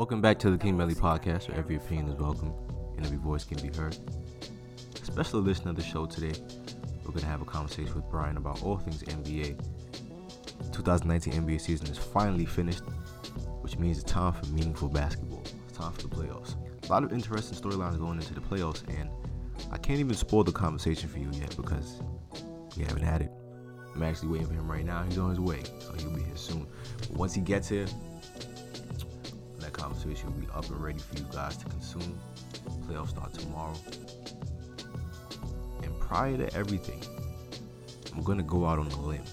Welcome back to the King Melly podcast, where every opinion is welcome and every voice can be heard. Special edition of the show today, we're going to have a conversation with Brian about all things NBA. 2019 NBA season is finally finished, which means it's time for meaningful basketball. It's time for the playoffs. A lot of interesting storylines going into the playoffs, and I can't even spoil the conversation for you yet because we haven't had it. I'm actually waiting for him right now. He's on his way, so he'll be here soon. But once he gets here, conversation will be up and ready for you guys to consume. Playoffs start tomorrow. And prior to everything, I'm gonna go out on a limb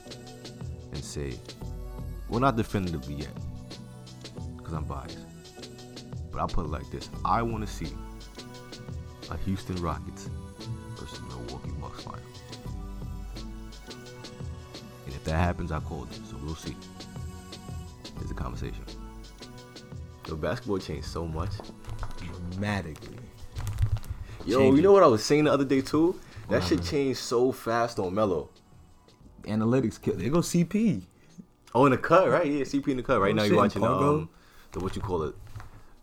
and say, well, not definitively yet, because I'm biased. But I'll put it like this: I want to see a Houston Rockets versus Milwaukee Bucks final. And if that happens, I called it. So we'll see. It's a conversation. Yo, basketball changed so much. dramatically. Yo, Changed you know what I was saying the other day too? That What shit changed so fast on Melo. Analytics kill. There go CP. Oh, in the cut, right? Yeah, CP in the cut. Right Oh, now you're watching um, the what you call it,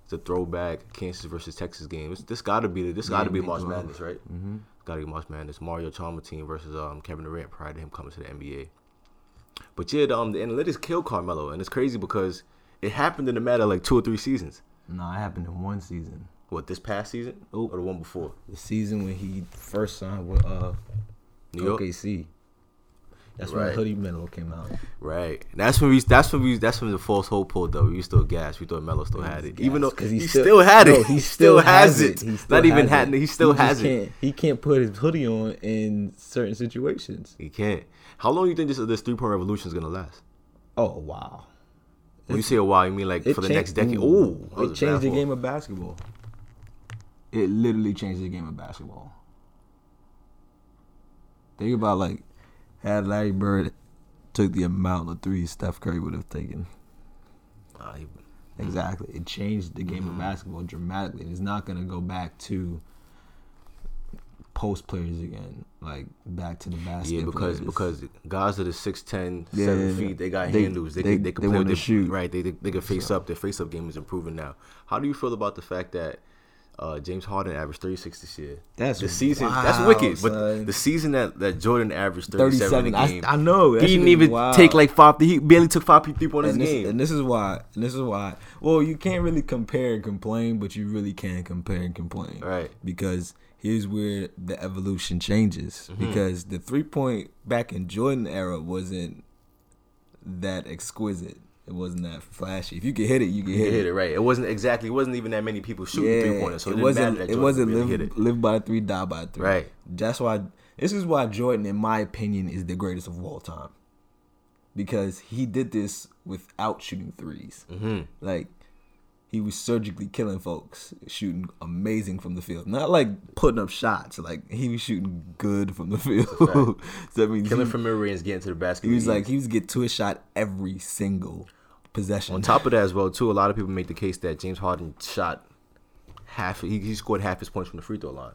the throwback Kansas versus Texas game. It's, this got to be the, this got to Yeah, be March 12. Madness, right? Mm-hmm. Got to be March Madness. Mario Chalmers team versus um Kevin Durant prior to him coming to the NBA. But yeah, the, um, the analytics killed Carmelo, and it's crazy because it happened in a matter of like two or three seasons. No, it happened in one season. What this past season Oh. or the one before? The season when he first signed with uh New York. OKC. That's Right. when Hoodie Melo came out. Right. That's when we. That's when we. That's when the false hope pulled though. We still gas. We thought Melo still had it, even though Because he, still, had it. he still, has it. He still Not even had. it. He still just has it. Can't, he can't put his hoodie on in certain situations. He can't. How long do you think this this three point revolution is gonna last? Oh wow! When you say a while, you mean like for the next decade? Ooh, Oh, it changed the game of basketball. It literally changed the game of basketball. Think about like had Larry Bird took the amount of threes Steph Curry would have taken. Ah, Exactly. It changed the game Mm-hmm. of basketball dramatically. It's not gonna go back to post players again, like back to the basket. yeah, because players. because guys that are 6'10", Yeah, 7 yeah, feet, they got they- handles. They, they- can, they can they play with wanna shoot. Right, they they, they can face up. Their face up game is improving now. How do you feel about the fact that uh, James Harden averaged 36 this year? That's the season. that's wicked. But the season that, that Jordan averaged 37, 37. in a I, game. I know. he didn't even wild. take like five. He barely took five three pointers and a this, game. and this is why. And this is why. Well, you can't really compare and complain, but you really can compare and complain. Right. Because here's where the evolution changes. Mm-hmm. Because the three point back in Jordan era wasn't that exquisite. It wasn't that flashy. If you could hit it, you could hit, hit it. it right. It wasn't exactly. It wasn't even that many people shooting three pointers. So it, it wasn't. It wasn't really live, it. live by three, die by three. Right. That's why. This is why Jordan, in my opinion, is the greatest of all time. Because he did this without shooting 3s Mm-hmm. Like he was surgically killing folks, shooting amazing from the field. Not like putting up shots. Like he was shooting good from the field. so I mean, Killing he, from mid range, getting to the basket. he was like he was get to a shot every single possession. On top of that as well, too, a lot of people make the case that James Harden shot half. He, he scored half his points from the free throw line.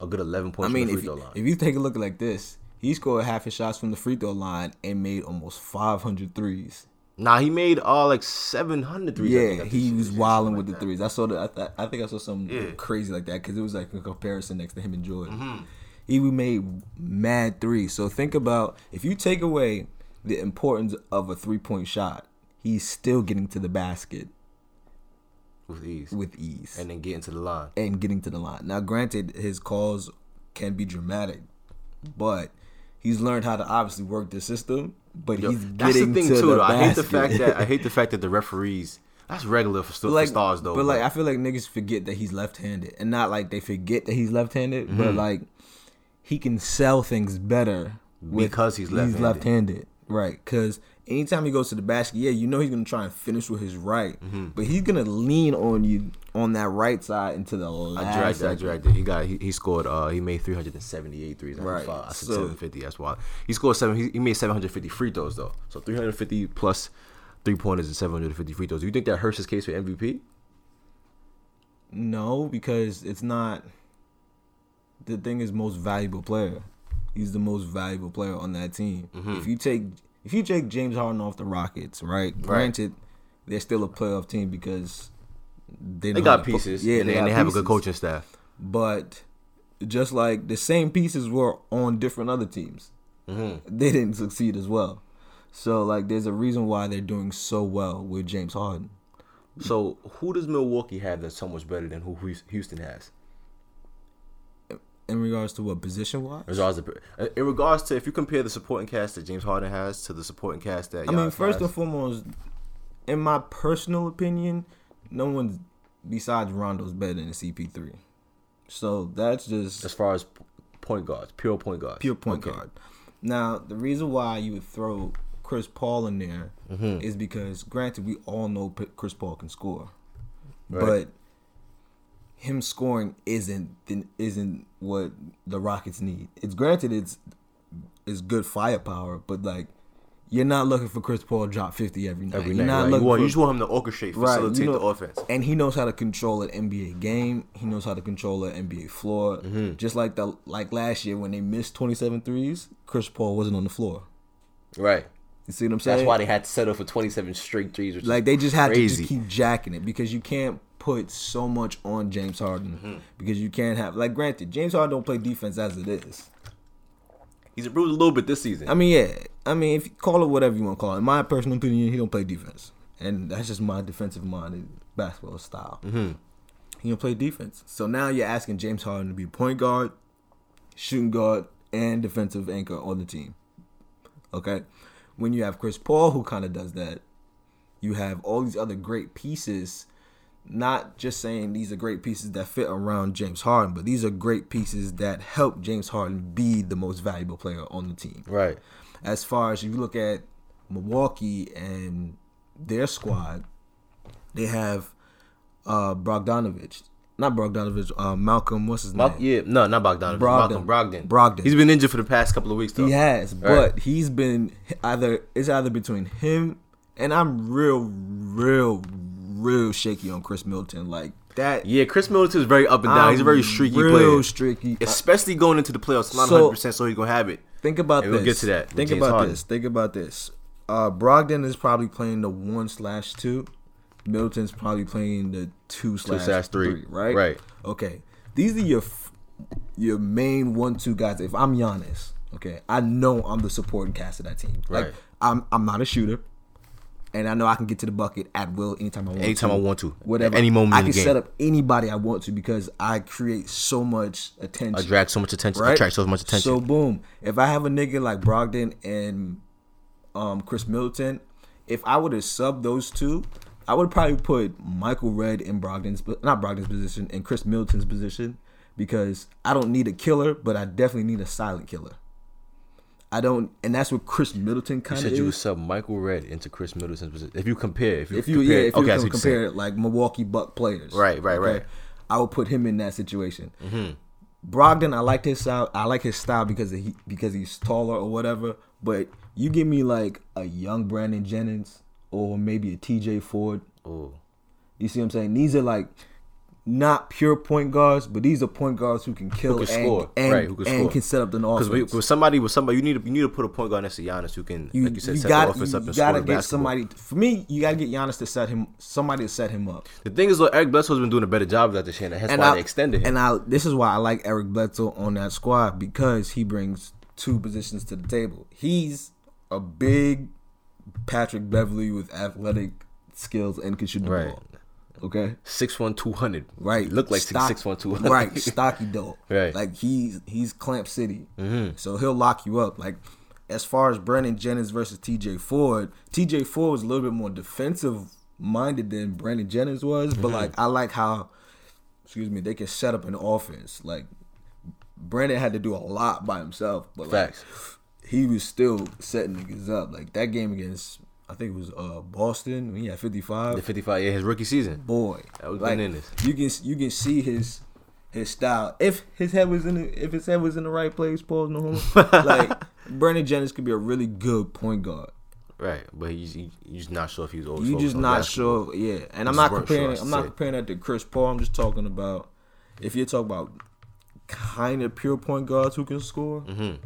A good eleven points. I mean, from the if, free throw line. if you take a look like this, he scored half his shots from the free throw line and made almost 500 threes. Nah, he made all like 700 threes. Yeah, he was wilding like with the threes. I saw that. I, th- I think I saw something Yeah. crazy like that because it was like a comparison next to him and Jordan. Mm-hmm. He made mad threes. So think about if you take away the importance of a three point shot, he's still getting to the basket with ease, with ease and then getting to the line. and getting to the line. Now, granted, his calls can be dramatic, but he's learned how to obviously work the system. But Yo, he's that's the getting thing to too. the Though. I hate the fact that I hate the fact that the referees. That's regular for, st- like for stars though. But like I feel like niggas forget that he's left-handed, and not like they forget that he's left-handed, Mm-hmm. but like he can sell things better Because he's left-handed. left-handed, right? Because anytime he goes to the basket, yeah, you know he's gonna try and finish with his right, Mm-hmm. but he's gonna lean on you on that right side into the last. I dragged it. I dragged it. He got. He, he scored. Uh, he made 378 threes. Right, Right. I said so- 750. That's why he scored seven. He, he made 750 free throws though. So 350 plus three pointers and 750 free throws. Do you think that hurts his case for MVP? No, because it's not. The thing is, most valuable player. He's the most valuable player on that team. Mm-hmm. If you take if you take James Harden off the Rockets, right? Granted, they're still a playoff team because they, They got pieces. Yeah, and they, and they have a good coaching staff. But just like the same pieces were on different other teams, Mm-hmm. they didn't succeed as well. So like, there's a reason why they're doing so well with James Harden. So who does Milwaukee have that's so much better than who Houston has? In regards to what position wise, In regards to, in regards to if you compare the supporting cast that James Harden has to the supporting cast that I mean, first has, and foremost, in my personal opinion, no one besides Rondo's better than CP3. So that's just as far as point guards, pure point guards, pure point Okay. guard. Now, the reason why you would throw Chris Paul in there is Mm-hmm. because, granted, we all know Chris Paul can score, Right. but him scoring isn't isn't what the Rockets need. It's granted it's it's good firepower, but like you're not looking for Chris Paul to drop fifty every night. Every you're night, not right? you, looking want, for you just want him to orchestrate, Right, facilitate you know- the offense. and he knows how to control an NBA game. He knows how to control an NBA floor. Mm-hmm. Just like the like last year when they missed 27 threes, Chris Paul wasn't on the floor. Right. You see what I'm saying? That's why they had to settle for 27 straight threes. Like they just had crazy. to just keep jacking it because you can't put so much on James Harden Mm-hmm. because you can't have like granted James Harden don't play defense as it is. He's improved a little bit this season. I mean yeah, I mean if you call it whatever you want to call it. In my personal opinion, he don't play defense, and that's just my defensive minded basketball style. mm-hmm. He don't play defense. So now you're asking James Harden to be point guard, shooting guard, and defensive anchor on the team. Okay? When you have Chris Paul who kind of does that, you have all these other great pieces, not just saying these are great pieces that fit around James Harden, but these are great pieces that help James Harden be the most valuable player on the team Right. as far as if you look at Milwaukee and their squad, they have uh Bogdanovich. Not Bogdanovich, uh Malcolm, what's his Mal- name? yeah, no, not Bogdanovich. Brogdon. Malcolm Brogdon. Brogdon. He's been injured for the past couple of weeks, though. He has, Right. but he's been either it's either between him and I'm real, real, real shaky on Khris Middleton. Like that Yeah, Khris Middleton is very up and down. He's a I'm very streaky real player. streaky. Especially going into the playoffs. Not 100% so he's going to have it. Think about And this. we'll get to that Think James about Harden. this. Think about this. Uh, Brogdon is probably playing the one slash two. Middleton's probably playing the two slash slash three. three. Right. Right. Okay. These are your f- your main one two guys. If I'm Giannis, okay, I know I'm the supporting cast of that team. Like Right. I'm I'm not a shooter. And I know I can get to the bucket at will anytime I want Anytime to. I want to. Whatever. At any moment I can set up anybody I want to because I create so much attention. I drag so much attention. Right? Attract so much attention. So boom, if I have a nigga like Brogdon and um Khris Middleton, if I would have subbed those two, I would probably put Michael Redd in Brogdon's but not Brogdon's position and Khris Middleton's position because I don't need a killer, but I definitely need a silent killer. I don't, and that's what Khris Middleton you kind of said you would sub Michael Redd into Khris Middleton's position. If you compare, if you, if you compare, yeah, if you okay, I see can what you're compare like Milwaukee Buck players, Right, right, right. I would put him in that situation. Mm-hmm. Brogdon, I like his style. I like his style because he because he's taller or whatever. But you give me like a young Brandon Jennings or maybe a T.J. Ford. Oh, You see what I'm saying? These are like not pure point guards, but these are point guards who can kill can and, score. and, Right, who can and score. can set up the offense. because with somebody with somebody you need to you need to put a point guard next to Giannis who can you, like you said you set got the offense you, up and gotta score get basketball. somebody. For me, you gotta get Giannis to set him somebody to set him up. The thing is, though, Eric Bledsoe's been doing a better job of that this year, and that's and why I, they extended him. And I this is why I like Eric Bledsoe on that squad because he brings two positions to the table. He's a big Patrick Beverley with athletic skills and can shoot the Right. ball. Okay. Six one two hundred. Right. Look like Stock- six one two hundred. Right. Stocky dog. Right. Like he's he's Clamp City. Mm-hmm. So he'll lock you up. Like as far as Brandon Jennings versus TJ Ford, TJ Ford was a little bit more defensive minded than Brandon Jennings was. Mm-hmm. But like I like how excuse me, they can set up an offense. Like Brandon had to do a lot by himself. But like he was still setting niggas up. Like that game against I think it was uh Boston when he had fifty five The fifty five. Yeah, his rookie season. boy. That was like, bananas. You can you can see his his style. If his head was in the, if his head was in the right place, pause no like Brandon Jennings could be a really good point guard. Right, but he's he, you're not sure if he's always. You just not basketball. sure, yeah. And I'm not comparing. sure, I'm not comparing that to Chris Paul. I'm just talking about if you're talking about kind of pure point guards who can score. Mm-hmm.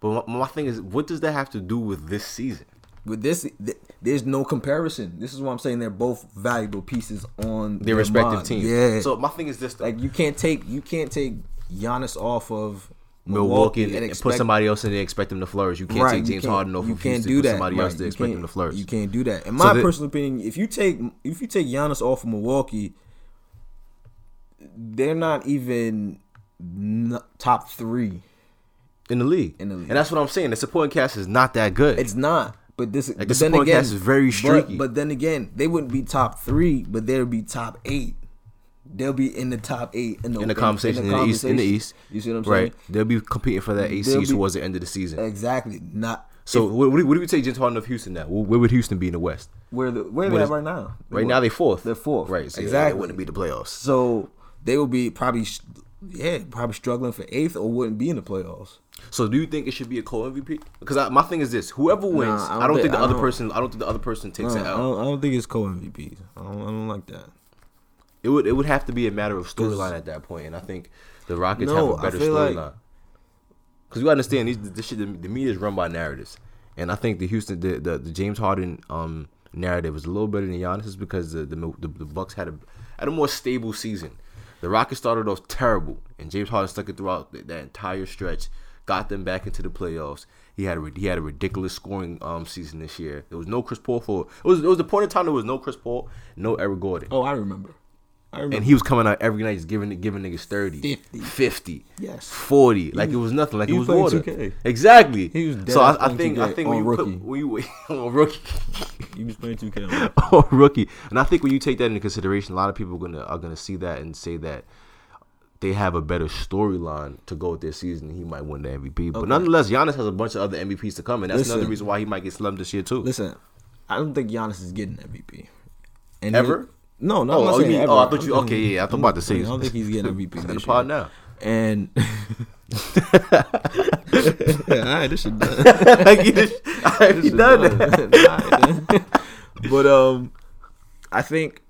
But my, my thing is, what does that have to do with this season? With this, th- there's no comparison. This is why I'm saying they're both valuable pieces on Their respective mind. teams. Yeah. So my thing is this: though. like you can't take you can't take Giannis off of Milwaukee and, expect- put somebody else in there, and expect them to flourish. You can't Right, take you James can't- Harden off You of can't Houston, do put that. somebody right. else to expect them to flourish. You can't do that. In So my the- personal opinion, if you take if you take Giannis off of Milwaukee, they're not even n- top three. in the league. In the league. and that's what I'm saying. The supporting cast is not that good. It's not. But this, but then again, is very streaky. But, then again, they wouldn't be top three, but they'll be top eight. They'll be in the top eight in the, in the conversation in the, East. In the conversation. East, You see what I'm saying? right? They'll be competing for that eight seed towards the end of the season. Exactly. Not So what, what do we take James Harden of Houston now? Where, would Houston be in the West? where the where they at right now. Right now they're fourth. They're fourth. Right. So exactly. Exactly. They wouldn't be the playoffs. So they will be probably, yeah, probably struggling for eighth or wouldn't be in the playoffs. So do you think it should be a co MVP? Because my thing is this: whoever wins, I don't I don't think- think the I other person. I don't think the other person takes I it don't, I out. don't, I don't think it's co MVPs. I don't, I don't like that. It would. It would have to be a matter of storyline at that point, and I think the Rockets No, have a better like- storyline. Because you understand these, this shit. The, the media is run by narratives, and I think the Houston, the the, the James Harden um narrative is a little better than Giannis because the the, the the Bucks had a had a more stable season. The Rockets started off terrible, and James Harden stuck it throughout that entire stretch, got them back into the playoffs. He had a he had a ridiculous scoring um season this year. There was no Chris Paul for it was it was the point in time there was no Chris Paul, no Eric Gordon. Oh, I remember. I remember. And he was coming out every night just giving giving niggas 30, 50. 50, Yes. 40. Like it was nothing. Like it was was water. 2K. Exactly. He was dead so I, I think I 2K think when you rookie. put when you on rookie he was playing 2K. on- on rookie, and I think when you take that into consideration, a lot of people are gonna are gonna see that and say that they have a better storyline to go with their season. He might win the MVP, but nonetheless, Giannis has a bunch of other MVPs to come, and that's Listen. another reason why he might get slumped this year too. Listen, I don't think Giannis is getting MVP. And Ever? he- no, no. Oh, oh, mean- oh, I thought you- okay, yeah, I thought about to say- I don't think he's getting MVP in the this pod now. And all right, this shit done. like just, he done that. Alright. but um, I think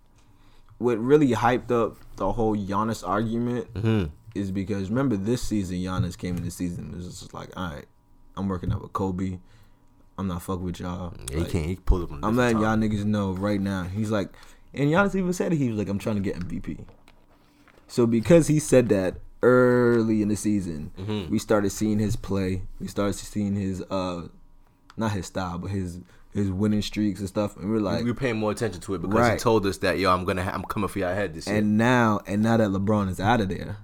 what really hyped up the whole Giannis argument Mm-hmm. is because remember this season Giannis came in the season it was just like, all right, I'm working out with Kobe. I'm not fucking with y'all. Yeah, he can't. He pulled up I'm letting time. y'all niggas know right now. He's like, and Giannis even said it. He was like, I'm trying to get MVP. So because he said that early in the season, Mm-hmm. we started seeing his play. We started seeing his uh, not his style, but his his winning streaks and stuff. And we're like, we're paying more attention to it because he told us that yo, I'm gonna, ha- I'm coming for your head this year. and now and now that LeBron is out of there,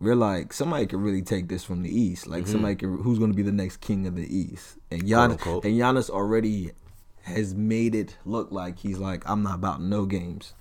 we're like, somebody could really take this from the East. Like mm-hmm. somebody could, who's going to be the next king of the East? And Giannis unquote. and Giannis already has made it look like he's like, I'm not about no games.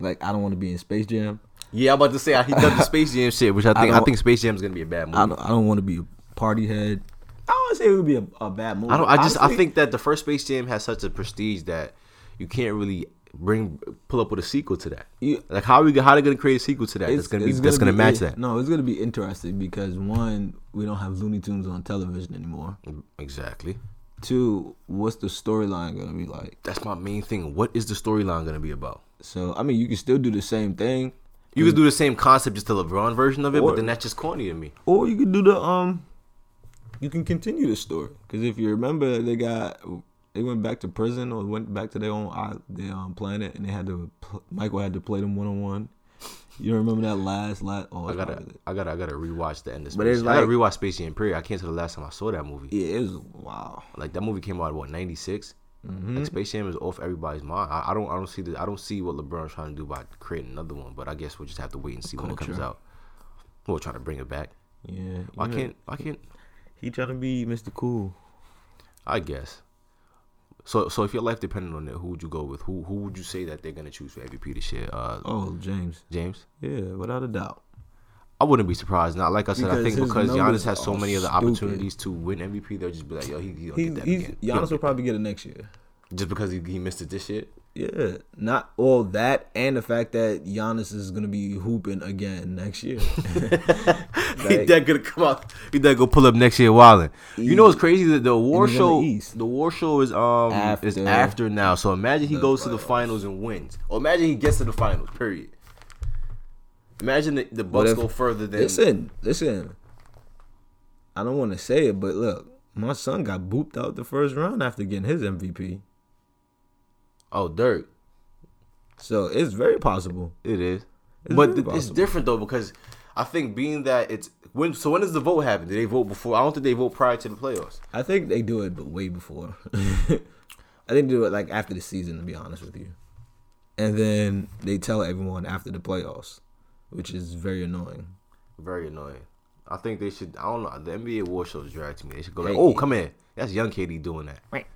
Like I don't want to be in Space Jam. Yeah, I'm about to say he done the Space Jam shit, which I think I, don't- think Space Jam is gonna be a bad movie. I I don't. don't, I don't want to be a party head. I don't say it would be a, a bad movie. I, just I Honestly, think that the first Space Jam has such a prestige that you can't really bring pull up with a sequel to that. You- like how are we how are they gonna create a sequel to that? that's gonna be it's that's gonna be- match it- that. No, it's gonna be interesting because one, we don't have Looney Tunes on television anymore. Exactly. Two, what's the storyline gonna be like? That's my main thing. What is the storyline gonna be about? So I mean, you can still do the same thing, You could do the same concept, just the LeBron version of it, Or- but then that's just corny to me. or you could do the um. You can continue the story because if you remember, they got they went back to prison or went back to their own their um, planet, and they had to Michael had to play them one on one. You remember that last last? Oh, I gotta, probably- I gotta, I gotta rewatch the end of Space. But it's Jam. I gotta rewatch Space Jam. Period. I can't tell the last time I saw that movie. yeah, it was wow. Like that movie came out what '96. Mm-hmm. Like Space Jam is off everybody's mind. I, I don't, I don't see the, I don't see what LeBron's trying to do by creating another one. But I guess we'll just have to wait and see when it comes out. We'll try to bring it back. Yeah, Why you know, can't, why can't? He trying to be Mr. Cool? I guess. So, so if your life depended on it, who would you go with? Who, who would you say that they're gonna choose for MVP this year? Uh, Oh, James. James. Yeah, without a doubt. I wouldn't be surprised. Not like I said. I think because Giannis has so many other stupid. opportunities to win MVP, they'll just be like, yo, he, he don't He, get that again. Giannis will probably get it next year. just because he, he missed it this year. Yeah, not all that, and the fact that Giannis is gonna be hooping again next year. he that gonna come out. He that go pull up next year wilding. You know what's crazy? The, the war show. The war show is um is After after now. So imagine he goes to the finals and wins. Or imagine he gets to the finals. Period. Imagine the, the Bucks if- go further than. listen, listen. I don't want to say it, but look, My son got booped out the first round after getting his MVP. Oh, Dirk. So it's very possible. It is, It's but th- it's different though because I think being that it's when. So when does the vote happen? Do they vote before? I don't think they vote prior to the playoffs. I think they do it, but way before. I think they do it like after the season, to be honest with you. And then they tell everyone after the playoffs, which is very annoying. Very annoying. I think they should. I don't know. The NBA award shows drag to me. They should go Hey. like, oh, come here. That's young KD doing that. Right.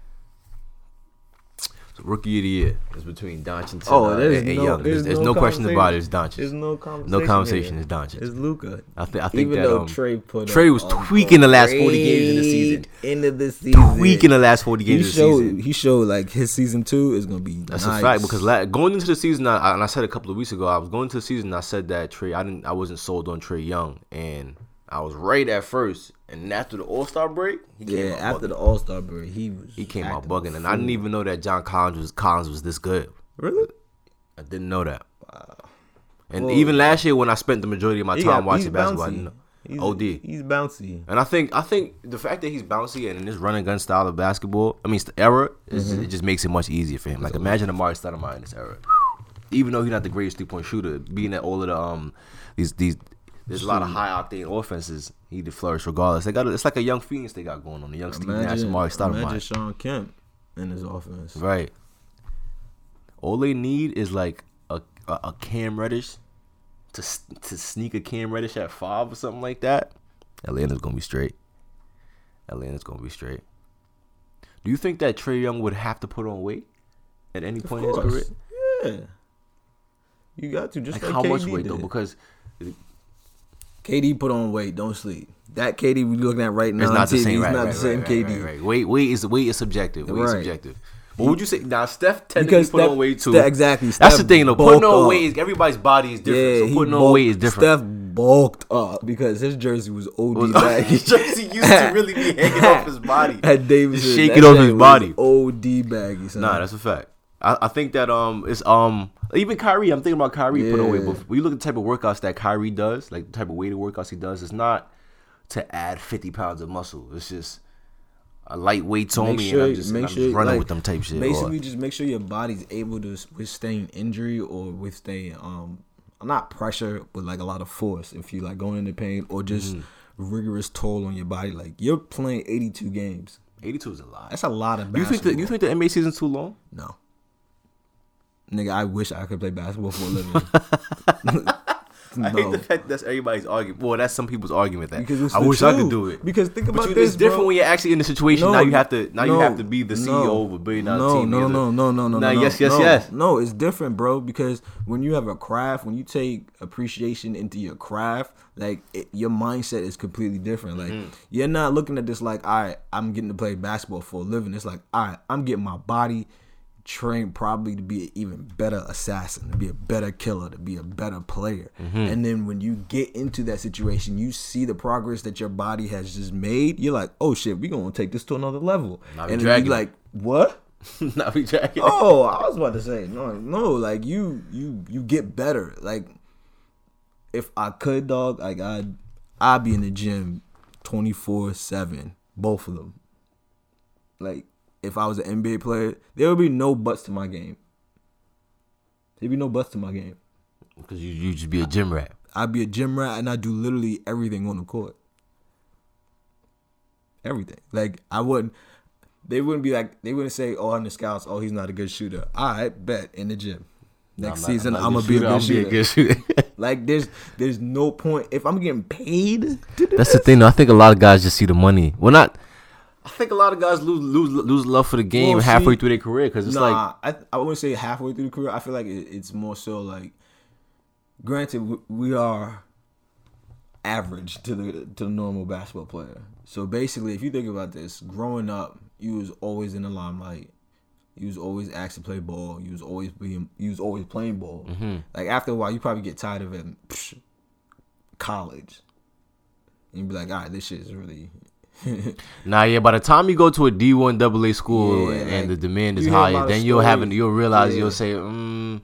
Rookie of the year is between Doncic and, Oh, uh, there's and, and no, Young. There's, there's no, question about it. It's Doncic. There's no conversation. No conversation. It's Doncic. It's Luka. I think. I think Even that though um, Trae put Trae was tweaking the last 40 games of the season. End of the season. tweaking the last 40 He games of the showed. season. He showed like his season two is gonna be. That's nice. a fact because la- going into the season, I, I- and I said a couple of weeks ago, I was going into the season. I said that Trae, I didn't, I wasn't sold on Trae Young, and I was right at first. And after the All Star break, he came yeah, out after bugging. the All Star break, he was. he came out bugging, and I didn't even know that John Collins was Collins was this good. really. I didn't know that. Wow. And Well, even last year when I spent the majority of my time got- watching basketball, I didn't know. He's, OD. He's bouncy. And I think I think the fact that he's bouncy and in this run and gun style of basketball, I mean, it's the era, is, Mm-hmm. it just makes it much easier for him. Like imagine Amar'e Stoudemire in this era, even though he's not the greatest three point shooter, being at all of the um these these there's a lot of high octane offenses, he did flourish regardless. They got a, it's like a young phoenix they got going on, the young Steve Nash, Imagine, Amar'e imagine Shawn Kemp in his offense. right? All they need is like a a, a Cam Reddish to to sneak a Cam Reddish at five or something like that. Atlanta's gonna be straight. Atlanta's gonna be straight. Do you think that Trae Young would have to put on weight at any Of point in his career? Yeah. You got to just Like, like, how much KD weight though? Because KD put on weight. Don't sleep. That KD we looking at right now it's not the TV, same. Right, not right, the same right, KD. Right. Weight, weight is weight is subjective. Weight is subjective. But would you say now Steph technically Because put Steph- on weight too? Steph- exactly. That's the thing though. Putting on weight everybody's body is different. Yeah, so putting on weight is different. Steph bulked up because his jersey was OD Was- baggy. his jersey used to really be hanging off his body. At Davidson, Just shake that it off his body. OD baggy. Son. Nah, that's a fact. I, I think that um it's um even Kyrie. I'm thinking about Kyrie put on weight. But when you look at the type of workouts that Kyrie does, like the type of weighted workouts he does, it's not to add 50 pounds of muscle. It's just a light weights on me, sure, and I'm just, I'm sure, just running like, with them type shit. or- Basically, just make sure your body's able to withstand injury or withstand um not pressure, but like a lot of force. If you like going into pain or just Mm-hmm. rigorous toll on your body, like you're playing 82 games. 82 is a lot. That's a lot of Do you basketball. think the, you think the NBA season's too long? No. Nigga, I wish I could play basketball for a living. I hate no. the fact that's everybody's argument. Well, that's some people's argument that I wish I could do it. Because think But about you, this, it's different bro. when you're actually in the situation. now you have to now you have to be the CEO of a billion dollar no, team. No, no, no, no, no, no. yes, yes, no. yes. No, it's different, bro. Because when you have a craft, when you take appreciation into your craft, like it, your mindset is completely different. Like Mm-hmm. you're not looking at this like, all right, I'm getting to play basketball for a living. It's like, all right, I'm getting my body trained probably to be an even better assassin, to be a better killer, to be a better player. Mm-hmm. And then when you get into that situation, you see the progress that your body has just made. You're like, oh shit, we're gonna take this to another level. We and then you it. like, what? now we dragging. Oh, I was about to say no, no. Like you, you, you get better. Like if I could, dog, like I'd, I'd be in the gym twenty four seven, both of them. Like if I was an NBA player, there would be no buts to my game. There'd be no buts to my game. because you you just be a gym rat. I'd be a gym rat and I do literally everything on the court. Everything. Like I wouldn't. They wouldn't be like they wouldn't say, "Oh, on the scouts, oh, he's not a good shooter." I bet in the gym. Next I'm not- season, not I'm, gonna be a shooter, good I'll shooter. Be a good shooter. Like there's there's no point if I'm getting paid. To do That's the thing. Though. I think a lot of guys just see the money. Well, not. I think a lot of guys lose lose lose love for the game Well, halfway see, through their career because it's like nah, I I wouldn't say halfway through the career. I feel like it, it's more so like, granted, we, we are average to the to the normal basketball player. So basically, if you think about this, growing up, you was always in the limelight. You was always asked to play ball. You was always being. You was always playing ball. Mm-hmm. Like after a while, you probably get tired of it. Psh, college, and you be like, all right, this shit is really. Nah, yeah. By the time you go to a D one AA school Yeah, and like, the demand is you hear a lot higher, then you'll have you'll realize Yeah. you'll say, mm,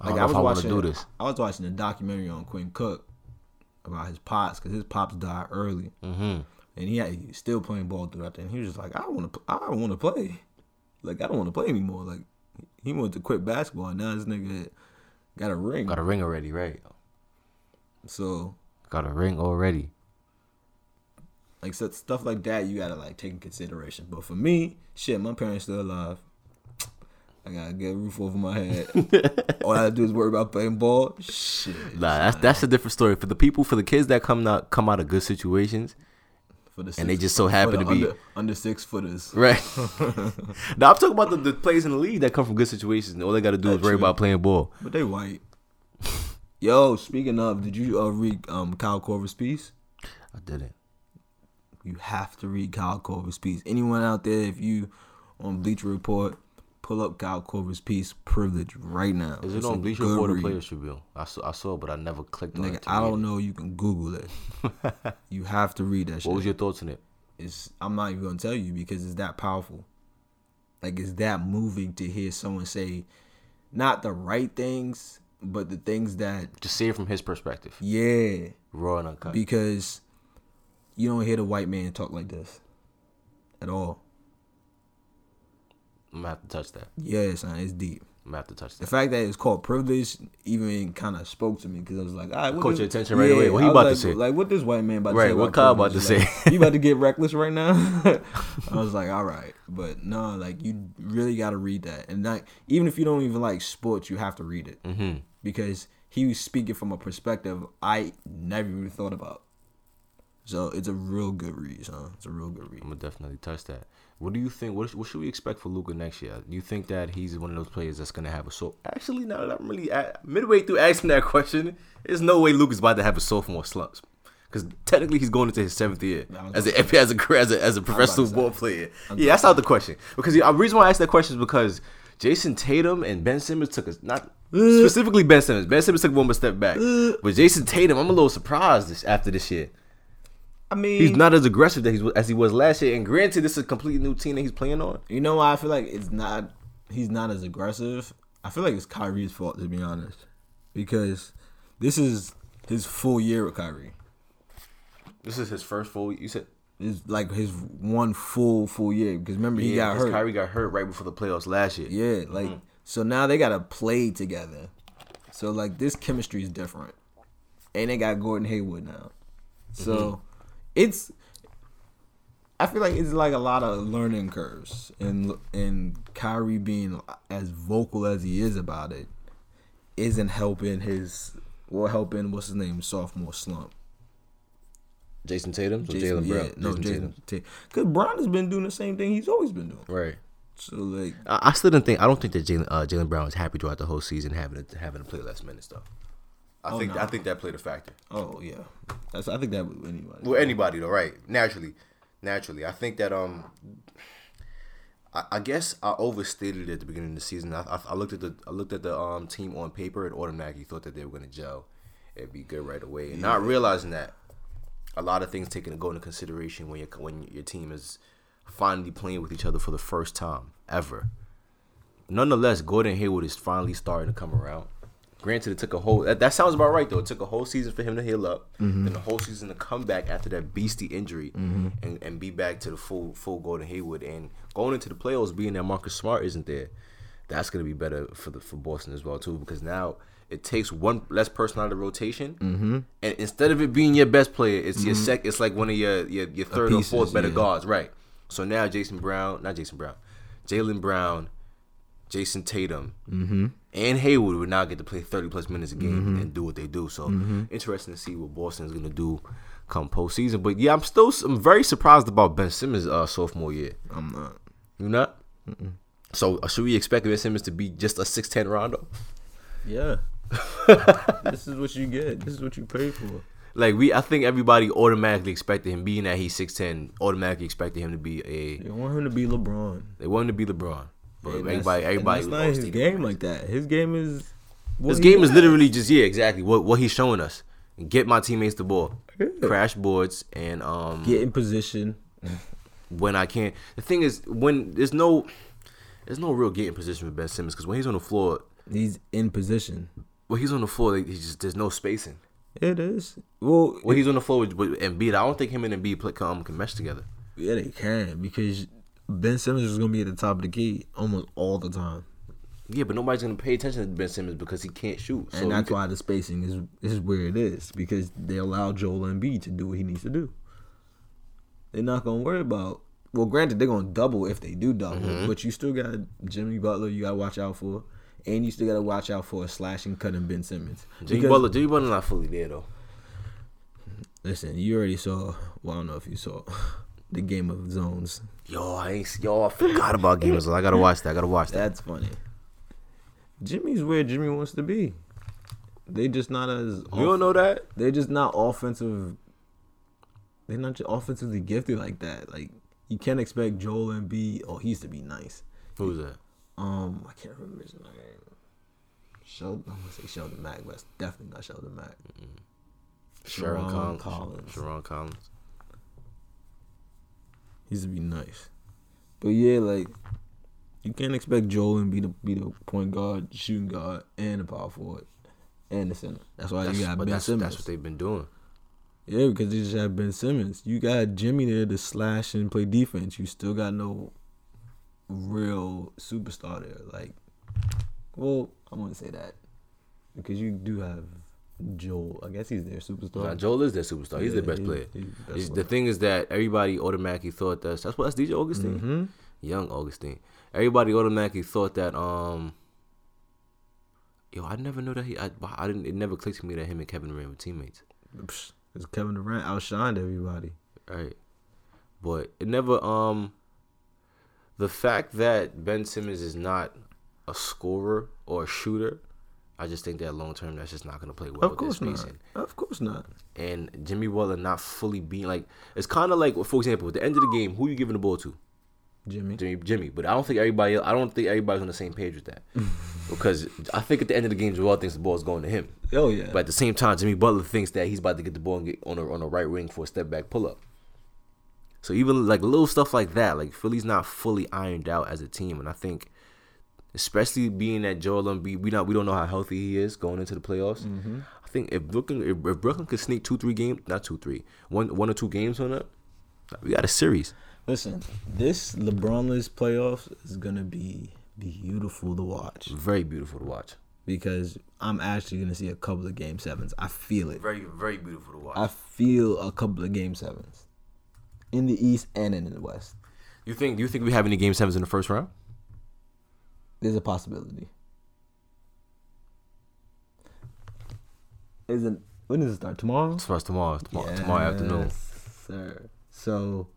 I don't Like know I was if I want to watching, do this. I was watching a documentary on Quinn Cook about his pops because his pops died early. hmm and he, had, he was still playing ball throughout there. And he was just like, I want to, I don't want to play. Like I don't want to play anymore. Like he wanted to quit basketball. And now this nigga got a ring. Got a ring already, right? So Got a ring already. Like so, stuff like that, you gotta like take in consideration. But for me, shit, my parents still alive. I gotta get a roof over my head. All I gotta do is worry about playing ball. Shit. Nah, that's that's a different story. For the people, for the kids that come out come out of good situations, For the and they just so happen to be- under, under six footers. right? now I'm talking about the, the players in the league that come from good situations. All they got to do is worry true. about playing ball. But they white. Yo, speaking of, did you uh, read um, Kyle Korver's piece? I didn't. You have to read Kyle Korver's piece. Anyone out there, if you on Bleacher Report, pull up Kyle Korver's piece, Privilege, right now. Is it It's on Bleacher Report or. Players Tribune? I saw, I saw, but I never clicked on it. I don't know. You can Google it. you have to read that shit. What was your thoughts on it? it's I'm not even gonna tell you because it's that powerful. Like it's that moving to hear someone say not the right things, but the things that Just see it from his perspective, yeah, raw and uncut. because you don't hear the white man talk like this at all. I'm gonna have to touch that. Yeah, son, it's deep. I'm gonna have to touch that. The fact that it's called privilege even kind of spoke to me because I was like, all right, what Caught your attention right away. What he about to say? Like, what this white man about to Right, say? what about Kyle about to Like, say? you about to get reckless right now? I was like, all right, but no, like you really got to read that, and like even if you don't even like sports, you have to read it Mm-hmm. because he was speaking from a perspective I never even thought about. So it's a real good read, son. It's a real good read. I'm gonna definitely touch that. What do you think? What, what should we expect for Luka next year? Do you think that he's one of those players that's gonna have a so? Actually, now that I'm really at, midway through asking that question, there's no way Luka's about to have a sophomore slumps. Because technically, he's going into his seventh year as a as a as a, as a professional ball player. Yeah, that's not the question. Because the reason why I asked that question is because Jayson Tatum and Ben Simmons took us not specifically Ben Simmons. Ben Simmons took one more step back, uh. but Jayson Tatum, I'm a little surprised this, after this year. I mean, He's not as aggressive that he's, as he was last year. And granted, this is a completely new team that he's playing on. You know why I feel like it's not he's not as aggressive? I feel like it's Kyrie's fault to be honest. Because this is his full year with Kyrie. This is his first full. You said It's like his one full full year. Because remember he got hurt. Kyrie got hurt right before the playoffs last year. Yeah, like mm-hmm. so now they gotta play together. So like this chemistry is different. And they got Gordon Hayward now. So mm-hmm. It's I feel like it's like a lot of learning curves and and Kyrie being as vocal as he is about it isn't helping his well helping what's his name sophomore slump. Jayson Tatum, so Jason, Jaylen Brown, yeah, no Jason Jayson Tatum. Because Brown has been doing the same thing he's always been doing. Right. So like I, I still don't think. I don't think that Jaylen uh, Brown was happy throughout the whole season having to having to play less minutes though. I Oh, think no. I think that played a factor. oh yeah. That's I think that with anybody. Well, anybody though, right? Naturally, naturally, I think that um, I, I guess I overstated it at the beginning of the season. I, I, I looked at the I looked at the um team on paper and automatically thought that they were going to gel, it'd be good right away, and not realizing that a lot of things taken to go into consideration when your when your team is finally playing with each other for the first time ever. Nonetheless, Gordon Hayward is finally starting to come around. Granted, it took a whole that, that sounds about right though. It took a whole season for him to heal up, Mm-hmm. then the whole season to come back after that beastie injury and, and be back to the full full Golden Hayward and going into the playoffs, being that Marcus Smart isn't there, that's gonna be better for the for Boston as well too because now it takes one less person out of the rotation, Mm-hmm. and instead of it being your best player, it's your sec. It's like one of your your, your third pieces, or fourth better yeah. guards, right? So now Jason Brown, not Jason Brown, Jaylen Brown, Jayson Tatum, Mm-hmm. and Hayward would now get to play 30 plus minutes a game Mm-hmm. and do what they do. So interesting to see what Boston's gonna do come postseason. But yeah, I'm still I'm very surprised about Ben Simmons' uh, sophomore year. I'm not. You not? So uh, should we expect Ben Simmons to be just a 6'10 Rondo? Yeah. this is what you get. This is what you pay for. Like we, I think everybody automatically expected him, being that he's 6'10, automatically expected him to be a. They want him to be LeBron. They want him to be LeBron, but And everybody, everybody. That's not his game it. like that. His game is. His game is literally just yeah, exactly what what he's showing us. Get my teammates the ball, Yeah. crash boards, and um get in position. when I can't. The thing is when there's no there's no real getting position with Ben Simmons because when he's on the floor, He's in position. when he's on the floor, he just there's no spacing. It is. Well, Well, he's on the floor with, with Embiid. I don't think him and Embiid play, um, can mesh together. yeah, they can because Ben Simmons is gonna be at the top of the key almost all the time, Yeah, but nobody's gonna pay attention to Ben Simmons because he can't shoot. So and that's could- why the spacing is is where it is because they allow Joel Embiid to do what he needs to do. They're not gonna worry about. Well, granted, they're gonna double if they do double, Mm-hmm. but you still got Jimmy Butler. You gotta watch out for, and you still gotta watch out for a slashing, cutting Ben Simmons. Jimmy Butler, Jimmy Butler not fully there though. Listen, you already saw. Well, I don't know if you saw the Game of Zones. Yo, I ain't yo, I forgot about Game of Thrones. I gotta watch that. I gotta watch that. That's funny. Jimmy's where Jimmy wants to be. They just not as. You don't know that? They're just not offensive. They're not just offensively gifted like that. Like you can't expect Joel Embiid. Oh, he used to be nice. Who's that? Um, I can't remember his name. Sheldon. I'm gonna say Sheldon Mack, but it's definitely not Sheldon Mack. Sherron Sherron Collins. Collins. Sherron Collins. Used to be nice. But yeah, like you can't expect Joel Embiid to be the point guard, shooting guard, and the power forward, and the center. That's why That's, you got Ben that's, Simmons. that's what they've been doing. Yeah, because you just have Ben Simmons. You got Jimmy there to slash and play defense. You still got no real superstar there. Like, well, I wouldn't say that because you do have Joel. I guess he's their superstar. Now, Joel is their superstar. He's Yeah, the best player. he's the best He's- the player. thing is that everybody automatically thought that's that's what that's DJ Augustin, hmm young Augustin. Everybody automatically thought that um. Yo, I never knew that he. I, I didn't. It never clicked to me that him and Kevin Durant were teammates. Because Kevin Durant outshined everybody. Right. But it never um the fact that Ben Simmons is not a scorer or a shooter, I just think that long term that's just not gonna play well Of with course not. spacing. Of course not. And Jimmy Butler not fully being like it's kinda like for example, at the end of the game, who are you giving the ball to? Jimmy. Jimmy Jimmy. But I don't think everybody I don't think everybody's on the same page with that. because I think at the end of the game Joel thinks the ball's going to him. Oh yeah. But at the same time, Jimmy Butler thinks that he's about to get the ball and get on a on a right wing for a step back pull up. So even like little stuff like that, like Philly's not fully ironed out as a team, and I think, especially being that Joel Embiid, we not we don't know how healthy he is going into the playoffs. Mm-hmm. I think if Brooklyn if, if Brooklyn could sneak two three games, not two three, one one or two games on up, we got a series. Listen, this LeBronless playoffs is gonna be beautiful to watch Very beautiful to watch. because I'm actually gonna see a couple of game sevens. I feel it. Very very beautiful to watch. I feel a couple of game sevens in the East and in the West. you think do you think we have any game sevens in the first round? There's a possibility. Isn't when does it start? Tomorrow. It's for us tomorrow. Tomorrow, tomorrow afternoon. Sir. So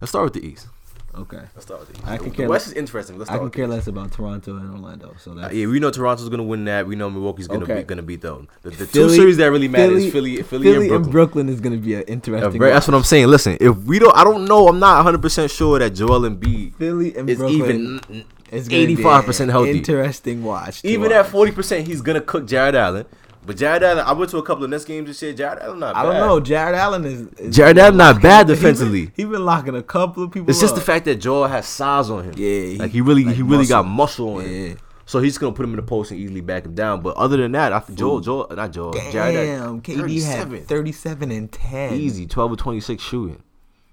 Let's start with the East. okay. Let's start with the East. I can the care West less- is interesting. Let's I can with the care less about Toronto and Orlando. So Uh, yeah, we know Toronto's gonna win that. We know Milwaukee's gonna Okay. be gonna beat them. The, the two series that really matter is Philly, Philly, and Brooklyn. Brooklyn is going to be an Uh, interesting. very- that's what I'm saying. Listen, if we don't, I don't know. I'm not 100 percent sure that Joel Embiid Philly and is Brooklyn even is 85 percent an healthy. Interesting watch. Even watch. at 40 percent, he's gonna cook Jarrett Allen. But Jarrett Allen, I went to a couple of Nets games this year. Jarrett Allen not Bad. I don't know. Jarrett Allen is. is Jarrett Allen not bad he been- defensively. He been locking a couple of people. It's just the fact that Joel has size on him. Yeah, he- like he really, like he really got muscle. muscle on Yeah. him. So he's gonna put him in the post and easily back him down. But other than that, I think Joel, Joel, not Joel, Jarrett, Allen, Damn, KD 37. had 37 and 10. Easy, twelve or twenty six shooting.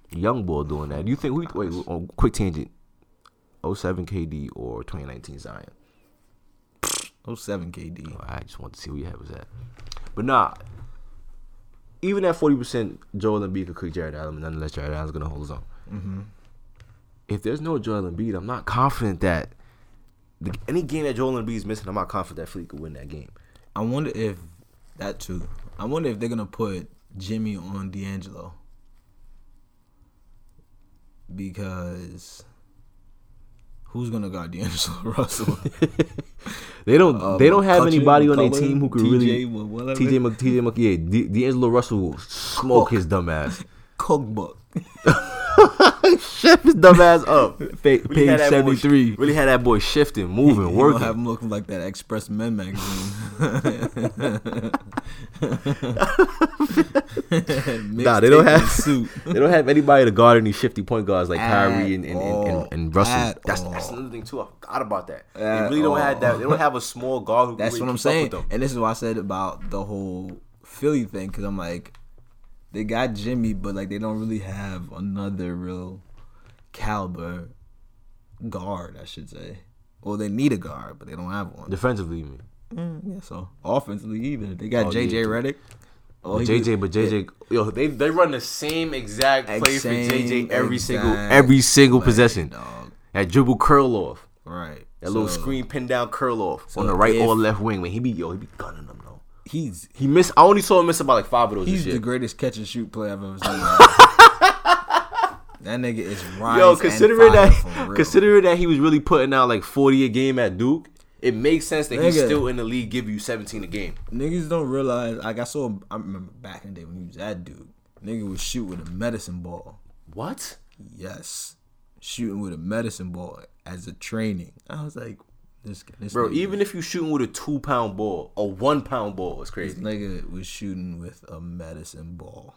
Young boy doing that. Do you think? Wait, wait on quick tangent. 07 KD or 2019 Zion. Oh, 07 KD. I just want to see where your head was at. But nah, even at 40%, Joel Embiid could cook Jarrett Allen, but nonetheless, Jarrett Allen's going to hold his own. Mm-hmm. If there's no Joel Embiid, I'm not confident that the, any game that Joel Embiid's missing, I'm not confident that Philly could win that game. I wonder if that too. I wonder if they're gonna put Jimmy on D'Angelo because who's gonna guard D'Angelo Russell? They don't. They don't have anybody on their team who could really. whatever. TJ Mc, TJ Mc, yeah, D, D'Angelo Russell will smoke his dumb ass. Cookbook. Chef his dumb ass up. Pa- Really page had that boy- seventy three. Really had that boy shifting, moving, You working. have him looking like that Express Men magazine. Nah, they don't have and suit. they don't have anybody to guard any shifty point guards like At Kyrie and and, and, and, and Russell. That's all. that's another thing too. I forgot about that. They At really don't have that. They don't have a small guard who. That's can what I'm saying, and this is what I said about the whole Philly thing because I'm like, they got Jimmy, but like they don't really have another real caliber guard, I should say. Well, they need a guard, but they don't have one. Defensively, you mean? Mm, yeah, so offensively either they got Oh, JJ yeah. Redick. Oh, he JJ, could- but JJ, yo, they they run the same exact play for Same JJ every single every single play, possession. dog. That dribble curl off, Right. that little screen pin down curl off so on the right if- or left wing. When he be yo, he be gunning them though. He's He missed. I only saw him miss about like five of those. he's the greatest catch and shoot player I've ever seen. that nigga is rise Yo, considering that, considering that he was really putting out like forty a game at Duke, it makes sense that he's still in the league, give you seventeen a game. Niggas don't realize. Like I saw, I remember back in the day when he was that dude. Nigga was shooting with a medicine ball. What? Yes, shooting with a medicine ball as a training. I was like, this, this Bro, nigga, even if you shooting with a two pound ball, a one pound ball is this crazy. nigga was shooting with a medicine ball.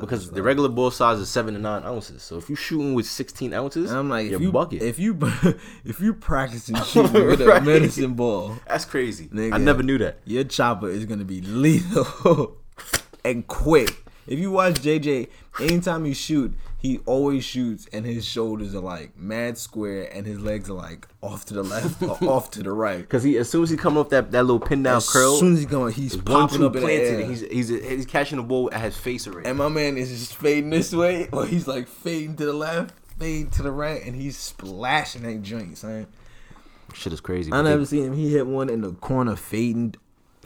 Because the like- regular ball size is seven to nine ounces. So if you shooting with sixteen ounces, I'm like, if you bucket. if you if you practicing shooting with a medicine ball, That's crazy. Nigga, I never knew that. your chopper is gonna be lethal and quick. If you watch JJ, anytime you shoot, he always shoots and his shoulders are like mad square and his legs are like off to the left or off to the right. Because he, as soon as he come off that, that little pin down As curl, as soon as he's going, he's one popping up in the air. he's he's he's catching the ball at his face already. and my man is just fading this way, or he's like fading to the left, fading to the right, and he's splashing that joint, son. Shit is crazy. I they- never seen him. He hit one in the corner, fading,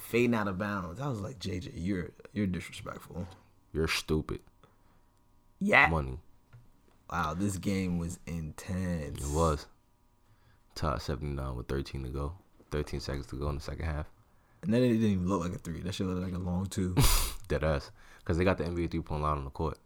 fading out of bounds. I was like, JJ, you're you're disrespectful. You're stupid. Yeah. Money. Wow, this game was intense. It was. Top 79 with 13 to go. 13 seconds to go in the second half. And then it didn't even look like a three. That shit looked like a long two. Dead ass. Because they got the NBA three point line on the court.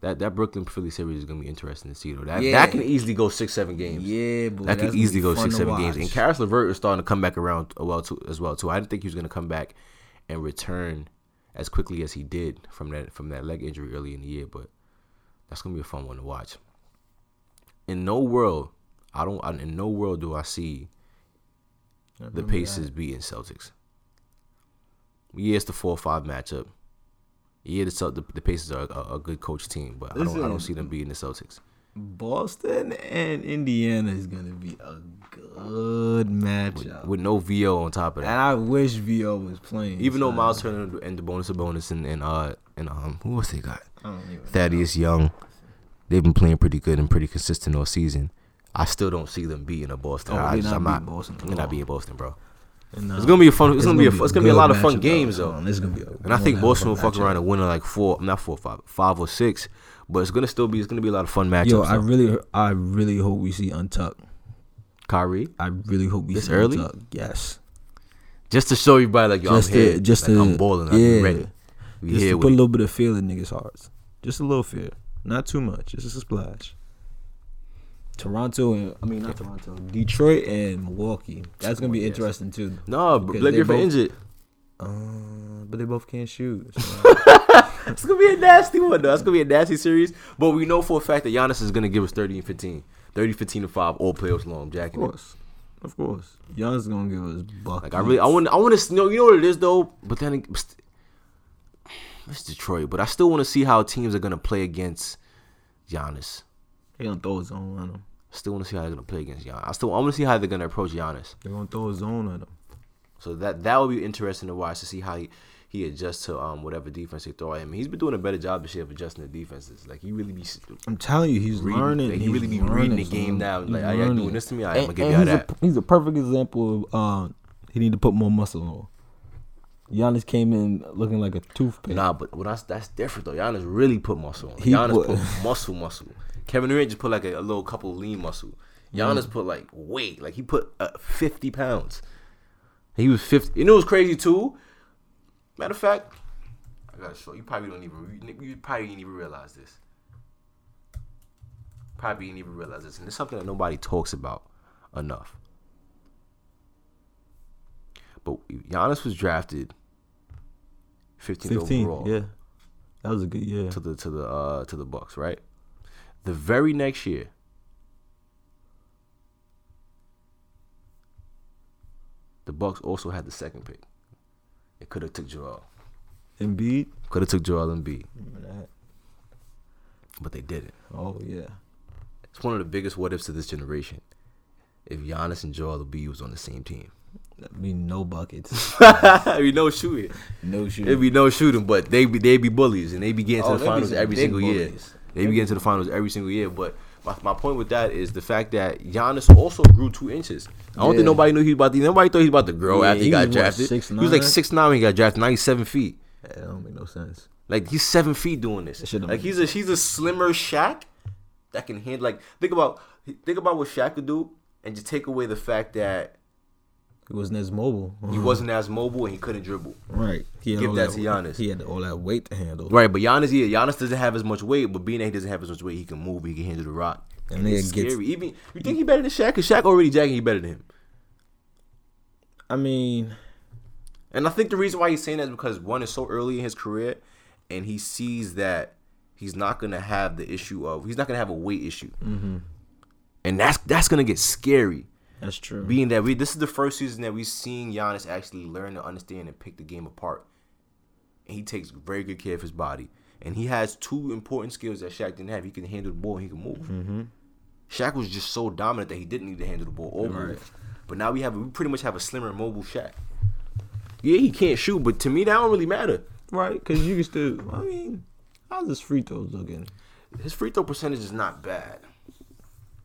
That that Brooklyn Philly series is gonna be interesting to see though. That Yeah. that can easily go six seven games. yeah, boy. that gonna easily go six seven games. And Caris LeVert is starting to come back around well too as well too. I didn't think he was gonna come back and return as quickly as he did from that from that leg injury early in the year, but that's gonna be a fun one to watch. In no world, I don't. I, in no world do I see I the Pacers that. beating Celtics. Yeah, it's the four five matchup. Yeah, the, the the Pacers are a, a good coach team, but I don't I don't see them beating the Celtics. Boston and Indiana is gonna be a good matchup. With no VO on top of that. and. I wish VO was playing. Even though. Miles Turner and the bonus a bonus and, and uh and um who else they got? I don't even Thaddeus Young. They've been playing pretty good and pretty consistent all season. I still don't see them beating a Boston. Oh, I just, not I'm not Boston They're not beating Boston, bro. And, uh, It's gonna be a fun. It's, gonna, be a. It's gonna be a lot of fun games though, though. son. This is gonna be. A, And I think we're gonna have a Boston will fuck around and win like four, not four, five, five or six. But it's gonna still be. It's gonna be a lot of fun matchups. Yo, I though. really, I really hope we see Untuck. Kyrie, I really hope we This early? Untuck. Yes. just to show everybody like yo, just I'm here, to, just like, to, I'm balling, yeah, I'm ready. We just here to with put a little bit of fear in niggas' hearts. Just a little fear, not too much. Just a splash. Toronto and I mean not Toronto, Detroit and Milwaukee. That's gonna be interesting too. No, Blake Griffin both- injured. Uh, but they both can't shoot. so- It's gonna be a nasty one though. It's gonna be a nasty series. But we know for a fact that Giannis is gonna give us 30 and 15. 30, 15 and 5 all playoffs long, of Jackie. course, of course. Giannis gonna give us buckets. Like I really, I want, I want to know, you know what it is though. But then it's Detroit, but I still want to see how teams are gonna play against Giannis. They gonna throw a zone on him. I still want to see how they're gonna play against Giannis. I still, I want to see how they're gonna approach Giannis. They're gonna throw a zone on him. So that that will be interesting to watch to see how he, he adjusts to um whatever defense they throw at him. He's been doing a better job this year of adjusting the defenses. Like he really be I'm telling you, he's reading, learning. like, he he's really be reading the game now. Like, are y'all doing this to me? Right, I'm gonna give y'all and that. he's A, he's a perfect example of um, he need to put more muscle on. Giannis came in looking like a toothpick. Nah, but well, that's that's different though. Giannis really put muscle on. He Giannis put- put, muscle, muscle. Kevin Durant just put like a, a little couple lean muscle. Giannis put like weight, like he put uh, fifty pounds. He was fifty. You know what's crazy too? Matter of fact, I gotta show you. Probably don't even. You probably didn't even realize this. Probably didn't even realize this, and it's something that nobody talks about enough. But Giannis was drafted 15th 15. overall Yeah, that was a good year. to the to the uh to the Bucks, right? The very next year, the Bucks also had the second pick. It could have took Joel. Embiid. Could have took Joel Embiid, Remember that? but they didn't. Oh yeah. It's one of the biggest what ifs of this generation. If Giannis and Joel Embiid was on the same team, I mean, no buckets, I mean, no shooting. no shooting. It'd be no shooting, but they be they be bullies and they be getting to Oh, the they be finals every single year. bullies. They be getting to the finals every single year. But my, my point with that is the fact that Giannis also grew two inches. I don't Yeah. think nobody knew he was about to. Nobody thought he was about to grow Yeah, after he, he got drafted. 6'9"? he was like six nine when he got drafted. ninety seven he's seven feet. that don't make no sense. Like he's seven feet doing this. Like he's a he's a slimmer Shaq that can handle. Like think about think about what Shaq could do, and just take away the fact that He wasn't as mobile. he wasn't as mobile and he couldn't dribble. right. He had Give all that to Giannis. He had all that weight to handle. Right, but Giannis, yeah, Giannis doesn't have as much weight, but being that he doesn't have as much weight, he can move, he can handle the rock. And And, it's gets- scary. Even you think he better than Shaq? Cause Shaq already jacking he better than him. I mean, And I think the reason why he's saying that is because one is so early in his career, and he sees that he's not gonna have the issue of he's not gonna have a weight issue, Mm-hmm. and that's that's gonna get scary. That's true. Being that we this is the first season that we've seen Giannis actually learn to understand and pick the game apart, and he takes very good care of his body, and he has two important skills that Shaq didn't have. He can handle the ball, and he can move. mm-hmm. Shaq was just so dominant that he didn't need to handle the ball or Right. move. But now we have we pretty much have a slimmer, mobile Shaq. Yeah, he can't shoot, but to me that don't really matter. Right, because you can still. I mean, how's his free throws looking? His free throw percentage is not bad.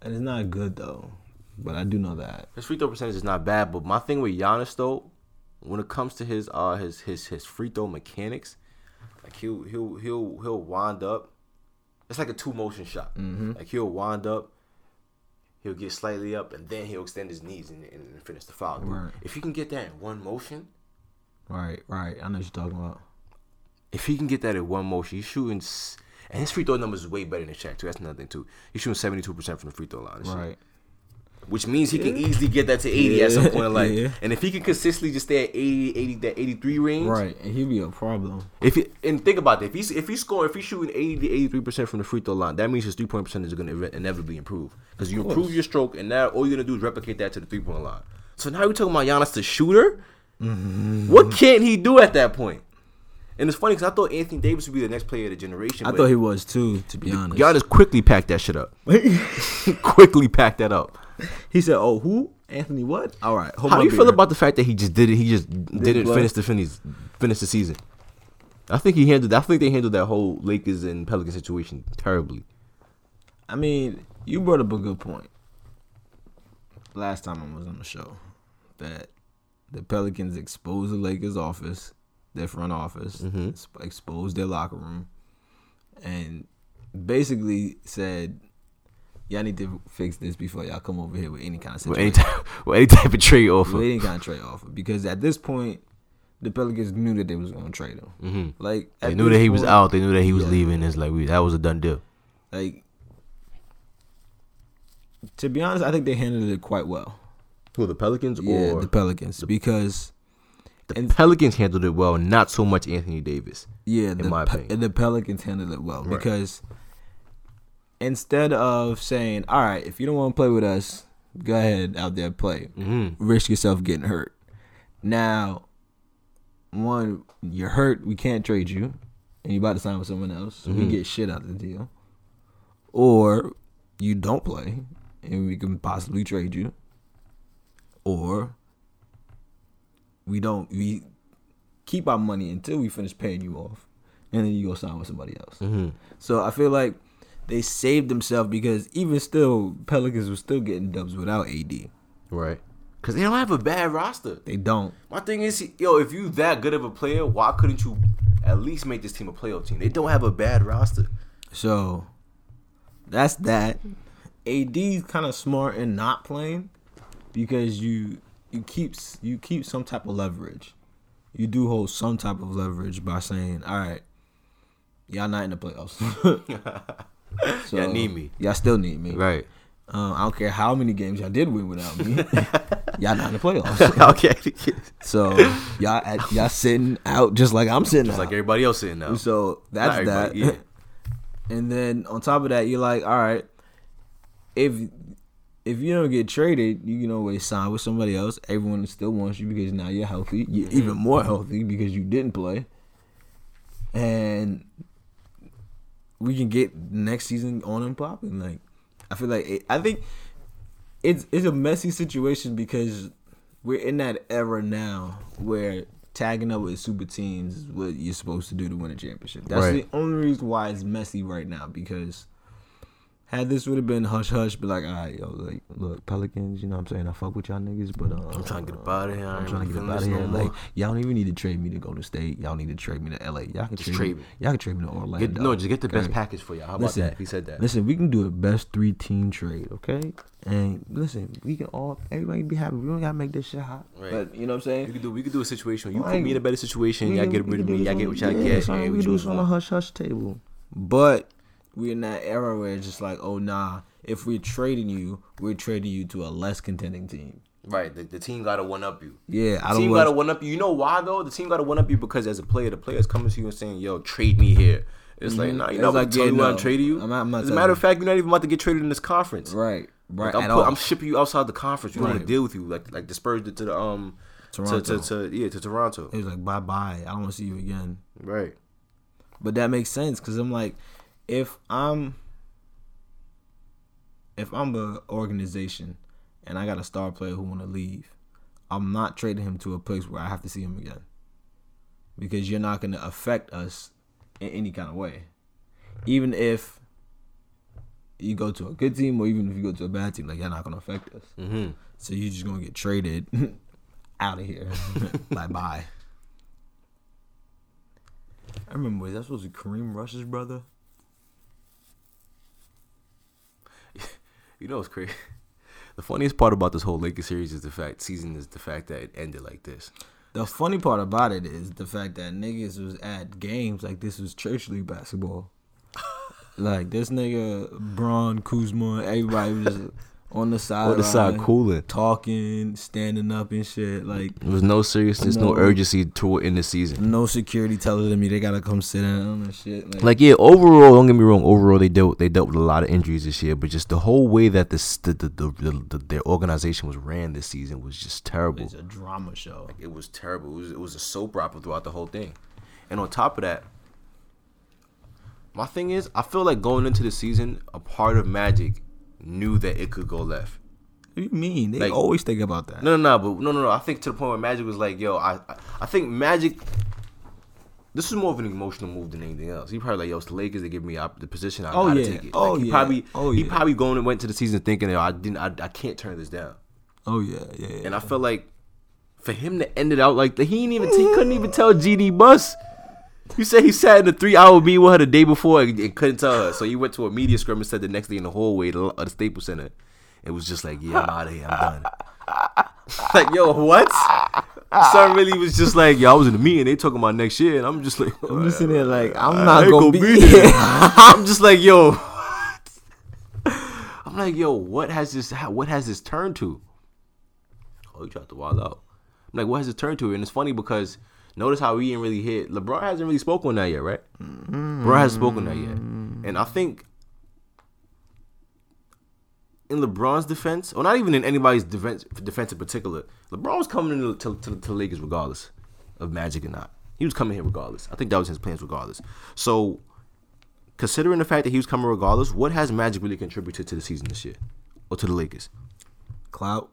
And it's not good though. But I do know that. His free throw percentage is not bad, but my thing with Giannis though, when it comes to his uh his his his free throw mechanics, like he'll he'll he'll he'll wind up. It's like a two motion shot. Mhm. Like he'll wind up, he'll get slightly up, and then he'll extend his knees and, and finish the foul. Right. If he can get that in one motion, Right, right. I know what you're talking about. if he can get that in one motion, he's shooting. s- And his free throw numbers is way better than Shaq too. That's another thing too. He's shooting seventy two percent from the free throw line. shit. Which means he can easily get that to 80 at some point in life. yeah. And if he can consistently just stay at 80, 80 that 83 range, Right. And he'd be a problem. If he, and think about that, if he's if he's scoring, if he's shooting 80 to 83 percent from the free throw line, that means his three point percentage is going to inevitably improve because you improve your stroke, and now all you're going to do is replicate that to the three point line. So now we're talking about Giannis the shooter. Mm-hmm. What can he do at that point? And it's funny because I thought Anthony Davis would be the next player of the generation. I thought he was too, to be honest. Giannis quickly packed that shit up. quickly packed that up. He said, "Oh, who? Anthony? What? All right. Hold How do you feel about the fact that he just did it? He just didn't what? finish the finish finish the season. I think he handled. I think they handled that whole Lakers and Pelican situation terribly. I mean, you brought up a good point. Last time I was on the show, that the Pelicans exposed the Lakers' office, their front office, Mhm. exposed their locker room, and basically said, "Y'all need to fix this before y'all come over here with any kind of With any type, with any type of trade offer. with any kind of trade offer." Because at this point, the Pelicans knew that they was going to trade him. hmm Like They knew that he was out. They knew that he was Yeah. leaving. It's like we, that was a done deal. Like, to be honest, I think they handled it quite well. Who the Pelicans Yeah, or the Pelicans because the and- Pelicans handled it well, not so much Anthony Davis. yeah, the my Pe- opinion. the Pelicans handled it well Right. because instead of saying, "All right, if you don't want to play with us, go ahead out there and play, hmm risk yourself getting hurt." Now, one, you're hurt, we can't trade you, and you about to sign with someone else, so we Mhm. get shit out of the deal, or you don't play, and we can possibly trade you, or we don't we keep our money until we finish paying you off, and then you go sign with somebody else. hmm So I feel like they saved themselves because even still, Pelicans were still getting dubs without AD. Right. Because they don't have a bad roster. They don't. My thing is, yo, if you that good of a player, why couldn't you at least make this team a playoff team? They don't have a bad roster. So that's that. AD's kind of smart in not playing because you you keep you keep some type of leverage. You do hold some type of leverage by saying, "All right, y'all not in the playoffs. so, Y'all need me. Y'all still need me. Right. Um, I don't care how many games y'all did win without me. y'all not in the playoffs. okay. So y'all at, y'all sitting out just like I'm sitting Just out. like everybody else sitting now. So that's that. yeah. and then on top of that, you're like, all right, if if you don't get traded, you can always sign with somebody else. Everyone still wants you because now you're healthy. You're Mm-hmm. even more healthy because you didn't play. And we can get next season on and popping. Like I feel like it, I think it's it's a messy situation because we're in that era now where tagging up with super teams is what you're supposed to do to win a championship. That's Right. the only reason why it's messy right now because had this would have been hush hush, be like, all right, yo, like, look, Pelicans, you know what I'm saying? I fuck with y'all niggas, but uh, I'm trying to get up out of here. I'm trying to get up out of here. more. Like, y'all don't even need to trade me to go to state. Y'all need to trade me to LA. Y'all can trade, trade me. Y'all can trade me to Orlando. Get, no, just get the best package for y'all. How Listen, about that? He said that. Listen, we can do a best three team trade, okay? And listen, we can all everybody be happy. We don't gotta make this shit hot. Right. But you know what I'm saying? We could do. We could do a situation. You Like, put me in a better situation. Y'all get rid of me. Y'all get what y'all yeah, get. and we we can do this on a hush hush table. But we're in that era where it's just like, oh nah, if we're trading you, we're trading you to a less contending team. Right. The, the team got to one up you. Yeah, I The don't team got to one up you. You know why though? The team got to one up you because as a player, the player's coming to you and saying, "Yo, trade me here." It's like, Mhm. nah, you're It's not like, like, yeah, you no. I'm trading you. I'm not, I'm not as a matter of fact, you're not even about to get traded in this conference. right, right. Like, I'm, put. I'm shipping you outside the conference. We don't want to deal with you. Like like Spurs did to the um Toronto. To, to, to yeah to Toronto. it was like bye bye. I don't want to see you again. Right. But that makes sense because I'm like, if I'm if I'm a organization and I got a star player who want to leave, I'm not trading him to a place where I have to see him again because you're not going to affect us in any kind of way, even if you go to a good team or even if you go to a bad team, like you're not going to affect us. Mm-hmm. So you're just going to get traded out of here. bye bye. I remember, was that supposed to be Kareem Rush's brother? You know what's crazy? The funniest part about this whole Lakers series is the fact season is the fact that it ended like this. The funny part about it is the fact that niggas was at games like this was church league basketball. like this nigga Braun Kuzma, everybody was just on the side, On the side, cooling. talking, standing up and shit. Like There was no seriousness, no, No. urgency to it in the season. no security telling them they gotta come sit down and shit. Like, Like yeah, overall, don't get me wrong. Overall, they dealt they dealt with a lot of injuries this year, but just the whole way that this the the, the, the, the their organization was ran this season was just terrible. it's a drama show. It was terrible. It was it was a soap opera throughout the whole thing. And on top of that, my thing is, I feel like going into the season, a part of Magic knew that it could go left. What do you mean? They Like- always think about that. No, no, no, but no, no, no. I think to the point where Magic was like, "Yo, I, I, I think Magic." This is more of an emotional move than anything else. He probably like, "Yo, it's the Lakers. They give me op- the position. I Oh, gotta yeah. take it." Oh, like, he yeah. Probably, Oh, he yeah. probably going and went to the season thinking, "Yo, I didn't, I, I can't turn this down." Oh yeah, yeah. yeah. And I felt like for him to end it out like that, he didn't even he mm-hmm. couldn't even tell Jeanie Buss. You said he sat in a three hour meeting with her the day before and, and couldn't tell her. So he went to a media scrum and said the next day in the hallway of the- Staples Center. It was just like, yeah, I'm out of here. I'm done. like, yo, what? Son really was just like, yo, I was in the meeting. They talking about next year. And I'm just like, I'm just sitting there like I'm not gonna, gonna be, be here. I'm just like, yo. I'm like, yo, what has this? What has this turned to? Oh, you tried to wild out. I'm like, what has it turned to? And it's funny because notice how we didn't really hit. LeBron hasn't really spoken on that yet, right? LeBron hasn't spoken on that yet, mm-hmm. and I think in LeBron's defense, or not even in anybody's defense, defense in particular, LeBron was coming into to, to, to the Lakers regardless of Magic or not. He was coming here regardless. I think that was his plans regardless. So, considering the fact that he was coming regardless, what has Magic really contributed to the season this year, or to the Lakers? Clout.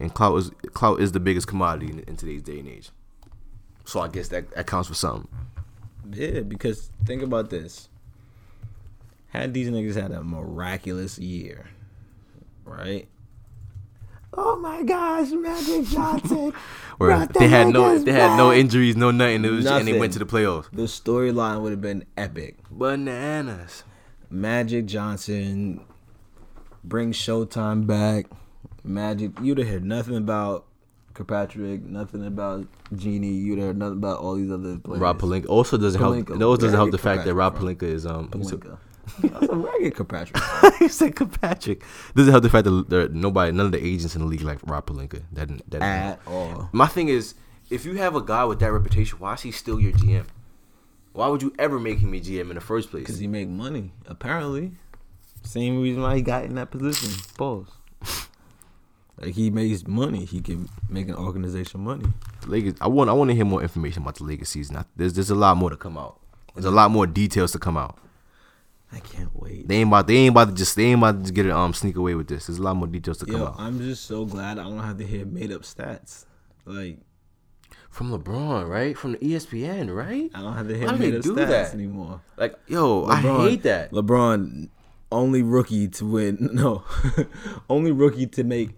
And clout is clout is the biggest commodity in, in today's day and age. So I guess that, that counts for something. Yeah, because think about this. Had these niggas had a miraculous year, right? Oh my gosh, Magic Johnson. Where they had no Lakers they had no injuries, no nothing. It was and they went to the playoffs. The storyline would have been epic. Bananas. Magic Johnson brings Showtime back. Magic, you'd have heard nothing about Kirkpatrick, nothing about Jeanie. You'd have heard nothing about all these other players. Rob Pelinka also doesn't help. It also doesn't help the fact that Rob? Pelinka is um. Pelinka. Where I get Kirkpatrick. he said Kirkpatrick. Doesn't help the fact that there, nobody, none of the agents in the league like Rob Pelinka. That that. At all. My thing is, if you have a guy with that reputation, why is he still your GM? Why would you ever make him a GM in the first place? Because he make money, apparently. Same reason why he got in that position. Pause. like he makes money. He can make an organization money. Lakers. I want. I want to hear more information about the Lakers season. I, there's there's a lot more to come out. There's a lot more details to come out. I can't wait. They ain't about. They ain't about to just. They ain't about to just get it. Um, sneak away with this. There's a lot more details to come Yo, out. I'm just so glad I don't have to hear made up stats. Like From LeBron, right? From the ESPN, right? I don't have to hear Why do made they up do stats that? anymore. Like, yo, I hate that. LeBron, only rookie to win. No, only rookie to make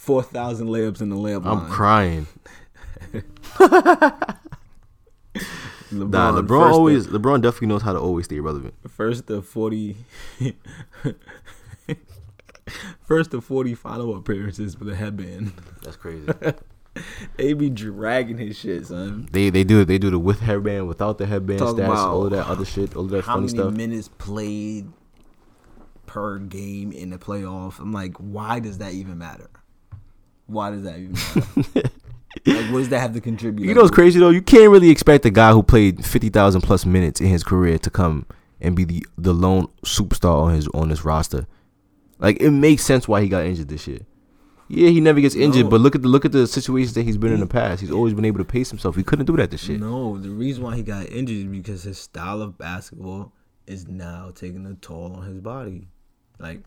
four thousand layups in the layup I'm line. crying. LeBron, Nah, LeBron always. LeBron definitely knows how to always stay relevant. first the forty. First the forty final appearances with a headband. That's crazy. They be dragging his shit, son. they they do they do the with headband, without the headband Talk stats, all of that other shit, all of that How funny many stuff. minutes played per game in the playoff? I'm like, why does that even matter? Why does that even matter? like, what does that have to contribute? You know what's crazy though? You can't really expect a guy who played fifty thousand plus minutes in his career to come and be the the lone superstar on his on this roster. Like it makes sense why he got injured this year. Yeah, he never gets injured, No. but look at the look at the situations that he's been in the past. He's always been able to pace himself. He couldn't do that this year. No, the reason why he got injured is because his style of basketball is now taking a toll on his body. Like,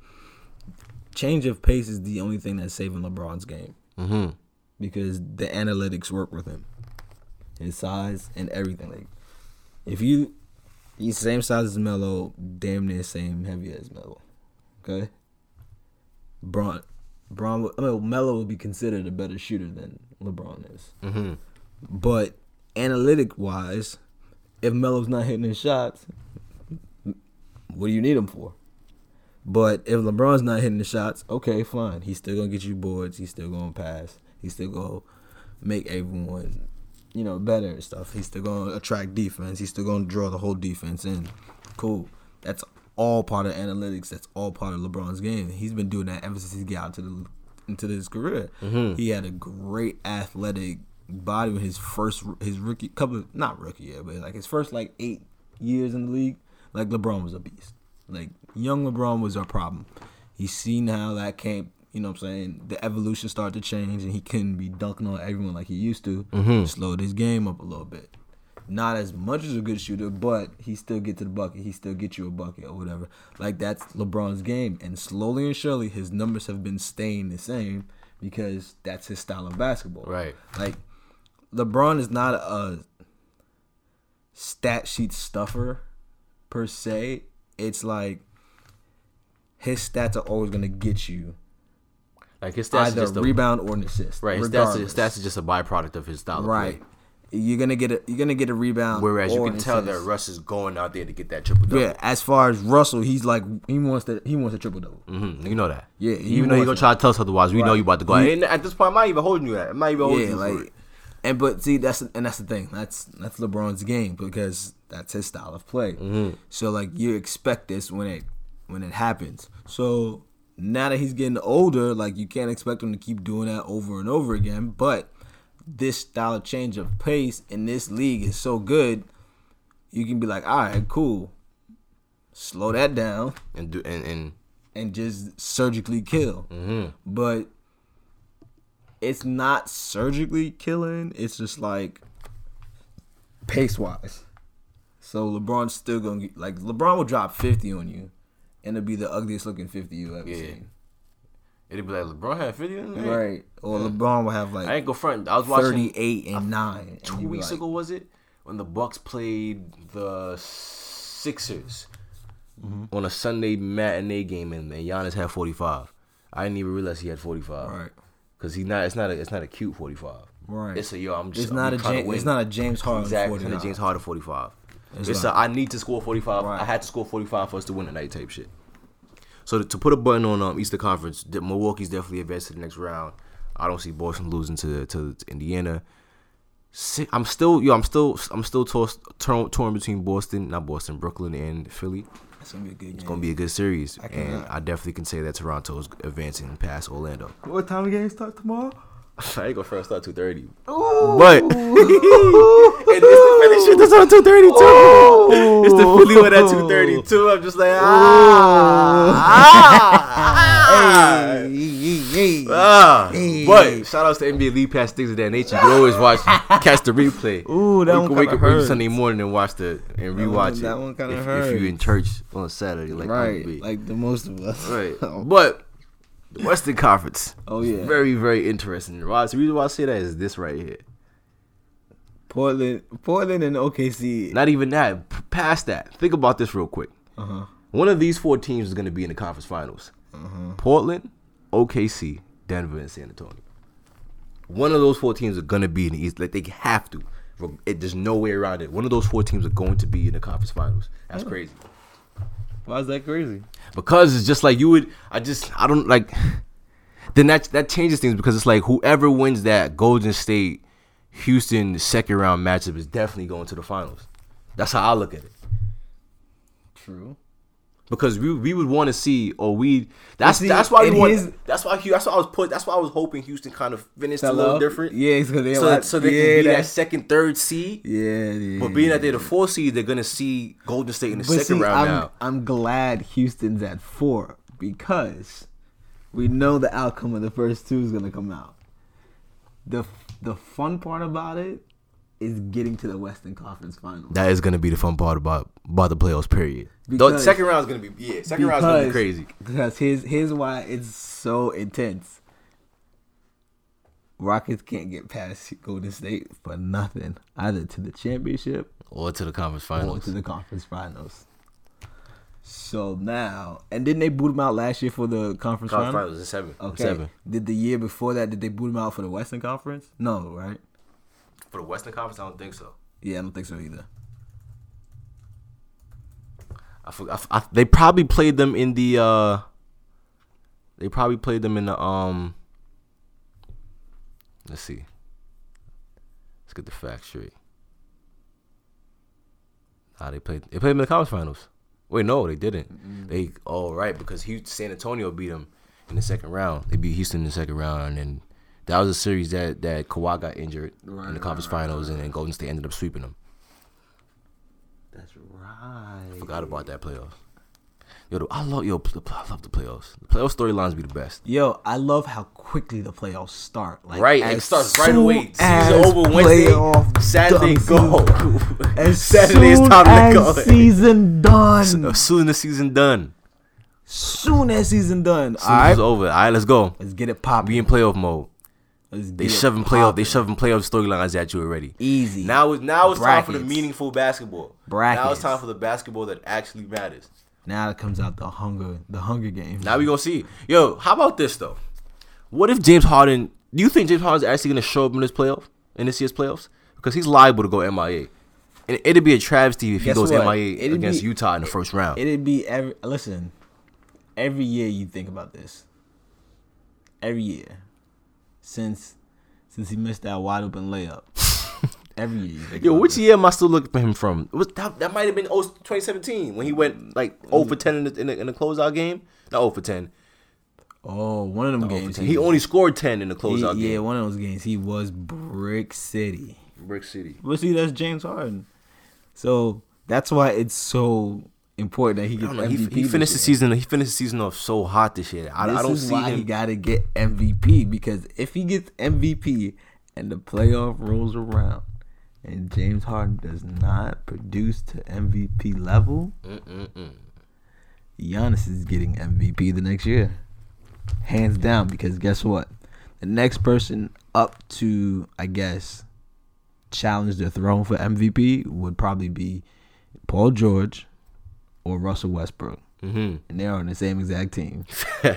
change of pace is the only thing that's saving LeBron's game hmm because the analytics work with him, his size and everything. Like, if you he's same size as Melo, damn near same heavy as Melo. Okay, Bron, Bron, I mean, Melo will be considered a better shooter than LeBron is. hmm But analytic wise, if Melo's not hitting his shots, what do you need him for? But if LeBron's not hitting the shots, okay, fine. He's still gonna get you boards. He's still gonna pass. He's still gonna make everyone, you know, better and stuff. He's still gonna attract defense. He's still gonna draw the whole defense in. Cool. That's all part of analytics. That's all part of LeBron's game. He's been doing that ever since he got out to the into his career. Mm-hmm. He had a great athletic body with his first his rookie couple not rookie year, but like his first like eight years in the league. Like LeBron was a beast. Like young LeBron was our problem. He's seen how that came. You know what I'm saying? The evolution started to change, and he couldn't be dunking on everyone like he used to. Mm-hmm. Slowed his game up a little bit. Not as much as a good shooter, but he still get to the bucket. He still get you a bucket or whatever. Like that's LeBron's game, and slowly and surely his numbers have been staying the same because that's his style of basketball. Right. Like LeBron is not a stat sheet stuffer per se. It's like his stats are always gonna get you Like his stats either is just a, rebound or an assist. right. His stats, regardless. is, stats is just a byproduct of his style of right. play. You're gonna get a you're gonna get a rebound. Whereas you can an tell that assist. Russ is going out there to get that triple double. Yeah, as far as Russell, he's like he wants to he wants a triple double. hmm You know that. Yeah, he even though you're gonna try to tell us otherwise, we know Right. you about to go. He- and at this point, I'm not even holding you that. I'm not even holding Yeah, you for like it. and but see that's and that's the thing. That's that's LeBron's game because that's his style of play. Mm-hmm. So like you expect this when it when it happens. So now that he's getting older, like you can't expect him to keep doing that over and over again. But this style of change of pace in this league is so good, you can be like, all right, cool. Slow that down and do and and and just surgically kill. mm-hmm. But it's not surgically killing. It's just like pace wise. So LeBron's still gonna get, like LeBron will drop fifty on you, and it'll be the ugliest looking fifty you ever Yeah. seen. It'll be like LeBron had 50 in there. Right? Or LeBron will have like I like ain't go front. I was watching thirty-eight and nine. two you be weeks like, ago. Was it when the Bucks played the Sixers Mm-hmm. on a Sunday matinee game and, and Giannis had 45. I didn't even realize he had 45. Right. Cause he's not. It's not a. It's not a cute 45. Right. It's a yo. I'm just. It's not I'm a James, it's not a James Harden Exactly. It's not a James Harden 45. It's It's, like- a, I need to score 45. Right. I had to score 45 for us to win tonight type shit. So to, to put a button on um, Easter Conference, the- Milwaukee's definitely advanced to the next round. I don't see Boston losing to to, to Indiana. I'm still yo. I'm still I'm still tossed, torn, torn between Boston, not Boston, Brooklyn, and Philly. It's gonna be a good game. It's gonna be a good series, I and I definitely can say that Toronto's advancing past Orlando. What time the game start tomorrow? I ain't gonna first start two thirty. But and it's the Philly shit that's on two thirty two. It's the Philly one at two thirty two. I'm just like ah. ah, Hey, hey, ah. But shout outs to NBA League Pass things of that nature. You can always watch, catch the replay. Ooh, that you one wake up early. Sunday morning and watch the and That rewatch one- it. that one if, if you're in church on Saturday, like right, like the most of us. right. But the Western Conference, oh, yeah, very very interesting. Why? The reason why I say that is this right here. Portland, Portland, and OKC. Not even that. P- Past that. Think about this real quick. Uh huh. One of these four teams is going to be in the conference finals. Uh-huh. Portland, OKC, Denver, and San Antonio. One of those four teams are going to be in the East. Like they have to. It, there's no way around it. One of those four teams are going to be in the conference finals. That's crazy. Why is that crazy? Because it's just like you would. I just. I don't like. Then that that changes things because it's like whoever wins that Golden State, Houston second round matchup is definitely going to the finals. That's how I look at it. True. Because we we would want to see or we that's see, that's why we want his- that's why that's why I was put that's why I was hoping Houston kind of finished a little different Yeah, because they so like, so they yeah, can be that that's- second third seed Yeah, yeah. but being that they're the four seed they're gonna see Golden State in the second see, round I'm, now I'm glad Houston's at four because we know the outcome of the first two is gonna come out. The the fun part about it is getting to the Western Conference Finals. that is gonna be the fun part about about the playoffs period the second round is gonna be yeah second round is gonna be crazy Because here's here's why it's so intense. Rockets can't get past Golden State for nothing, either to the championship or to the conference or finals to the conference finals. So now, and didn't they boot him out last year for the conference, conference finals? finals is seven Okay. seven Did the year before that? Did they boot him out for the Western Conference? No, right? For the Western Conference I don't think so. Yeah, I don't think so either. I forgot I, they probably played them in the uh they probably played them in the um let's see. Let's get the facts straight. Nah they played they played them in the conference finals. Wait no they didn't. They oh right because Houston, San Antonio beat them in the second round. They beat Houston in the second round and then that was a series that that Kawhi got injured in the conference right, right, finals and then Golden State ended up sweeping them That's right. I forgot about that playoffs yo I love yo the- I love the playoffs the playoff storylines be the best Yo, I love how quickly the playoffs start. Like, right, it starts right away. Season over Wednesday. playoff Saturday go. As Saturday is time to go. season done. As soon as the season done, soon as season done. soon All right, it's over. All right, let's go. let's get it popping. Be in playoff mode. They shoving playoff. They shoving playoff storylines at you already. easy. Now it's now it's time for the meaningful basketball. Now it's time for the basketball that actually matters. now it comes out the hunger, the Hunger Games. Now we gonna see. Yo, how about this though? What if James Harden? Do you think James Harden's actually gonna show up in this playoff in this year's playoffs? Because he's liable to go MIA. And it'd be a travesty if Guess he goes what? MIA It'd against be- Utah in the first round. It'd be every listen. Every year you think about this. Every year, since since he missed that wide open layup. every year. Yo, which year am I still looking for him from? It was that, that might have been 0 2017 when he went like 0 for 10 in the, in the, in the closeout game. Not 0 for 10. Oh, one of them Not games. 10. He only scored 10 in the he- closeout yeah, one of those games. He was Brick City. Brick City. But see, that's James Harden. So that's why it's so important that he gets know. He, MVP. he this finished the season. He finished the season off so hot this year. I, This I don't is see why him. he got to get MVP because if he gets MVP and the playoff rolls around and James Harden does not produce to MVP level, Mm-mm-mm. Giannis is getting MVP the next year, hands down. Because guess what? The next person up to, I guess, challenge the throne for MVP would probably be Paul George or Russell Westbrook, Mm-hmm. and they're on the same exact team.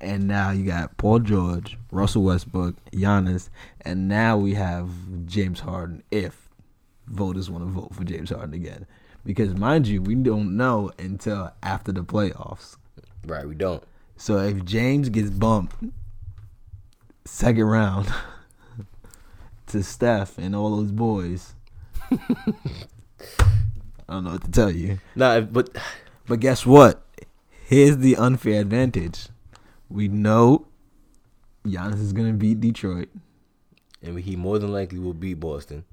And now you got Paul George, Russell Westbrook, Giannis, and now we have James Harden if voters want to vote for James Harden again. Because mind you, we don't know until after the playoffs. right, we don't. So if James gets bumped second round to Steph and all those boys, don't know what to tell you. Nah, but But guess what? Here's the unfair advantage. We know Giannis is gonna beat Detroit. and he more than likely will beat Boston.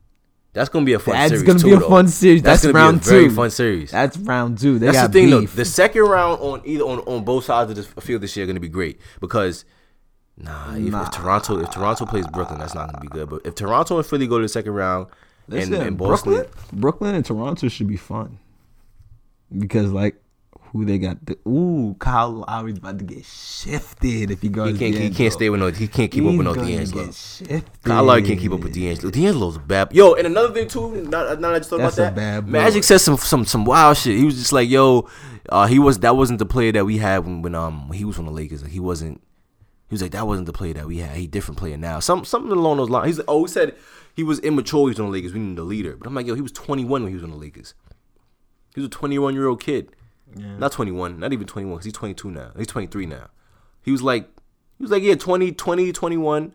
That's gonna be a fun series. That's series. gonna too, be a though. fun series. That's, gonna round be a very two. fun series. That's round two. They That's got the thing, beef. though. The second round on either on, on both sides of the field this year are to be great because nah, if, Nah. if Toronto if Toronto plays Brooklyn, that's not to be good. But if Toronto and Philly go to the second round and, Listen, and Boston, Brooklyn, Brooklyn and Toronto should be fun because like who they got? The, ooh, Kyle Lowry's about to get shifted if he goes. he can't he can't stay with no he can't keep up with no D'Angelo. get shifted. Kyle Lowry can't keep up with D'Angelo. D'Angelo's bad. Yo, and another thing too. Now, now I just thought That's about that. Magic said some some some wild shit. He was just like, "Yo, uh, he was that wasn't the player that we had when, when um when he was on the Lakers. Like, he wasn't. He was like that wasn't the player that we had. He different player now. Some something along those lines. He's like, oh, he said he was immature. He was on the Lakers. We need a leader. But I'm like, yo, he was 21 when he was on the Lakers. He was a 21 year old kid. Not 21. Not even 21. Cause he's 22 now. He's 23 now. He was like, he was like, yeah, 20, 20, 21,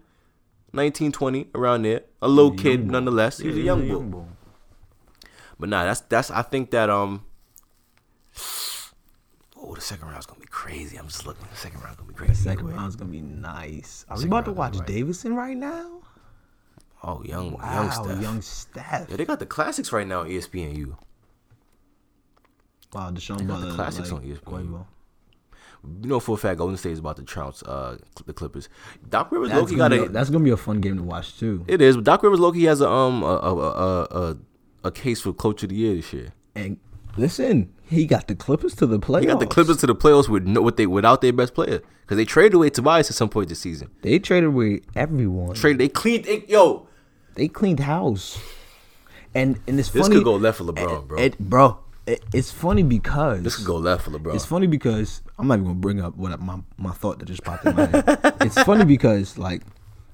19, 20, around there. A little kid, nonetheless. He was a young bull. boy. But nah, that's that's. I think that um. Oh, the second round's gonna be crazy. I'm just looking. The second round's gonna be crazy. The Second round's gonna be nice. Are we about to watch right. Davidson right now? Oh, young, Wow, young Steph. young Steph. Yeah, they got the classics right now on ESPNU. Wow, Deshaun got the classics like, on E ESPN. Quavo. You know for a fact Golden State is about to trounce uh, the Clippers. Doc Rivers That's Loki got a. that's gonna be a fun game to watch too. It is, but Doc Rivers Loki has a um a a a, a, a case for coach of the year this year. And listen, he got the Clippers to the playoffs. He got the Clippers to the playoffs with no, with they without their best player because they traded away Tobias at some point this season. They traded away everyone. Trade they cleaned they, yo. They cleaned house. And and it's This funny. This could go left for LeBron, eh, bro. It, bro, it, it's funny because This could go left for LeBron. It's funny because I'm not even gonna bring up what my my thought that just popped in my head. it's funny because like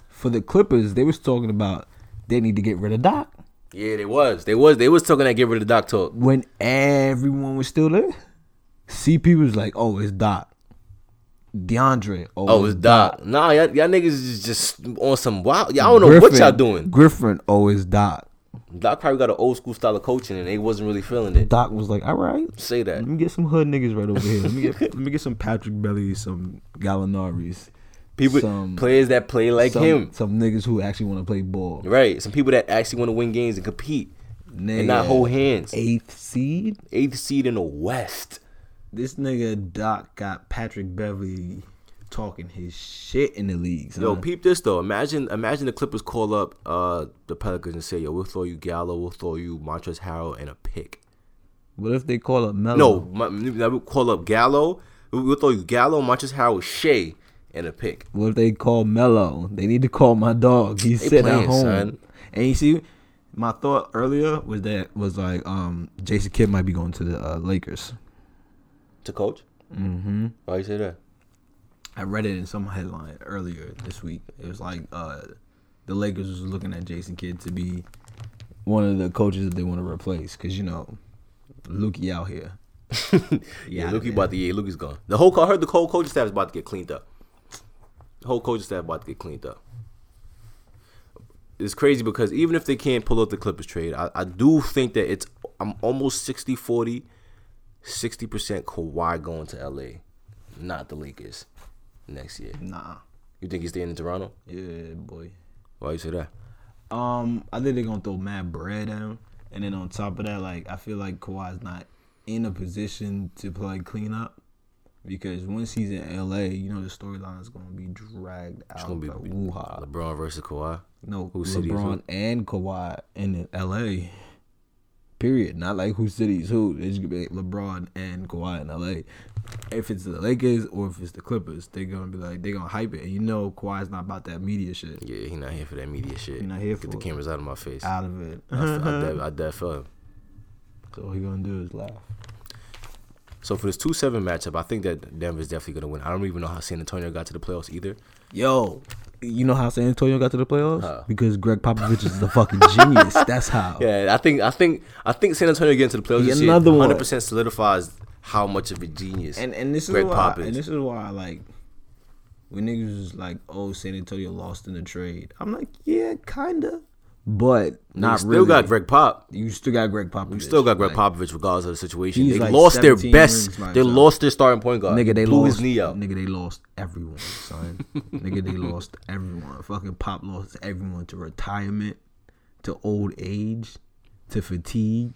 for the Clippers, they was talking about they need to get rid of Doc Yeah, they was. They was. They was talking that get rid of Doc talk. when everyone was still there. CP was like, "Oh, it's Doc." DeAndre, oh, Oh, it's Doc. Nah, y'all, y'all niggas is just on some wild. Y'all don't know what y'all doing. Griffin, oh, it's Doc. Doc probably got an old school style of coaching, and they wasn't really feeling it. Doc was like, "All right, Say that. let me get some hood niggas right over here. Let me get let me get some Patrick Belly, some Gallinaris, People, some players that play like some, him, some niggas who actually want to play ball." right? Some people that actually want to win games and compete, and not hold hands. Eighth seed. Eighth seed in the West. This nigga Doc got Patrick Beverley talking his shit in the league. Yo, peep this though. Imagine, imagine the Clippers call up uh the Pelicans and say, "Yo, we'll throw you Gallo, we'll throw you Montrezl Harrell, and a pick." what if they call up Melo? No, my, we'll call up Gallo. We'll throw you Gallo, Montrezl Harrell, Shai, and a pick. What if they call Melo? They need to call my dog. He's sitting at home. son. And you see, my thought earlier was that was like um Jason Kidd might be going to the uh, Lakers. To coach? Mm-hmm. Why you say that? I read it in some headline earlier this week. It was like uh the Lakers was looking at Jason Kidd to be one of the coaches that they want to replace because you know Lukey out here. Yeah, man. about to yeah, Luki's gone. The whole I heard the whole coaching staff is about to get cleaned up. The whole coaching staff about to get cleaned up. It's crazy because even if they can't pull out the Clippers trade, I, I do think that it's I'm almost 60-40, 60% Kawhi going to LA, not the Lakers next year. Nah. You think he's staying in Toronto? Yeah, boy. Why you say that? Um, I think they're gonna throw mad bread at him, and then on top of that, like I feel like Kawhi's not in a position to play cleanup because once he's in LA, you know the storyline is gonna be dragged out. It's gonna be like woo-ha. LeBron versus Kawhi. No, Who LeBron and Kawhi in LA. Period. Not like who city's who. It's gonna be LeBron and Kawhi in LA. If it's the Lakers or if it's the Clippers, they're gonna be like they're gonna hype it, and you know Kawhi's not about that media shit. Yeah, he not here for that media shit. He not here Get for the it. cameras out of my face. Out of it. I, I, dead, I him. So all he gonna do is laugh. So for this two seven matchup, I think that Denver's definitely gonna win. I don't even know how San Antonio got to the playoffs either. Yo, you know how San Antonio got to the playoffs? How? Because Gregg Popovich is the fucking genius. That's how. Yeah, I think I think I think San Antonio getting to the playoffs this year Another one. 100 percent solidifies how much of a genius. And and this is why Popovich. and this is why like when niggas was like, oh, San Antonio lost in the trade. I'm like, yeah, kinda. But not you still really. got Gregg Pop. You still got Gregg Popovich. You still got Gregg Like, Popovich, regardless of the situation. They like lost their best. They lost their starting point guard. Nigga, they blew lost his knee out. Nigga, they lost everyone, son. nigga, they lost everyone. Fucking Pop lost everyone to retirement, to old age, to fatigue,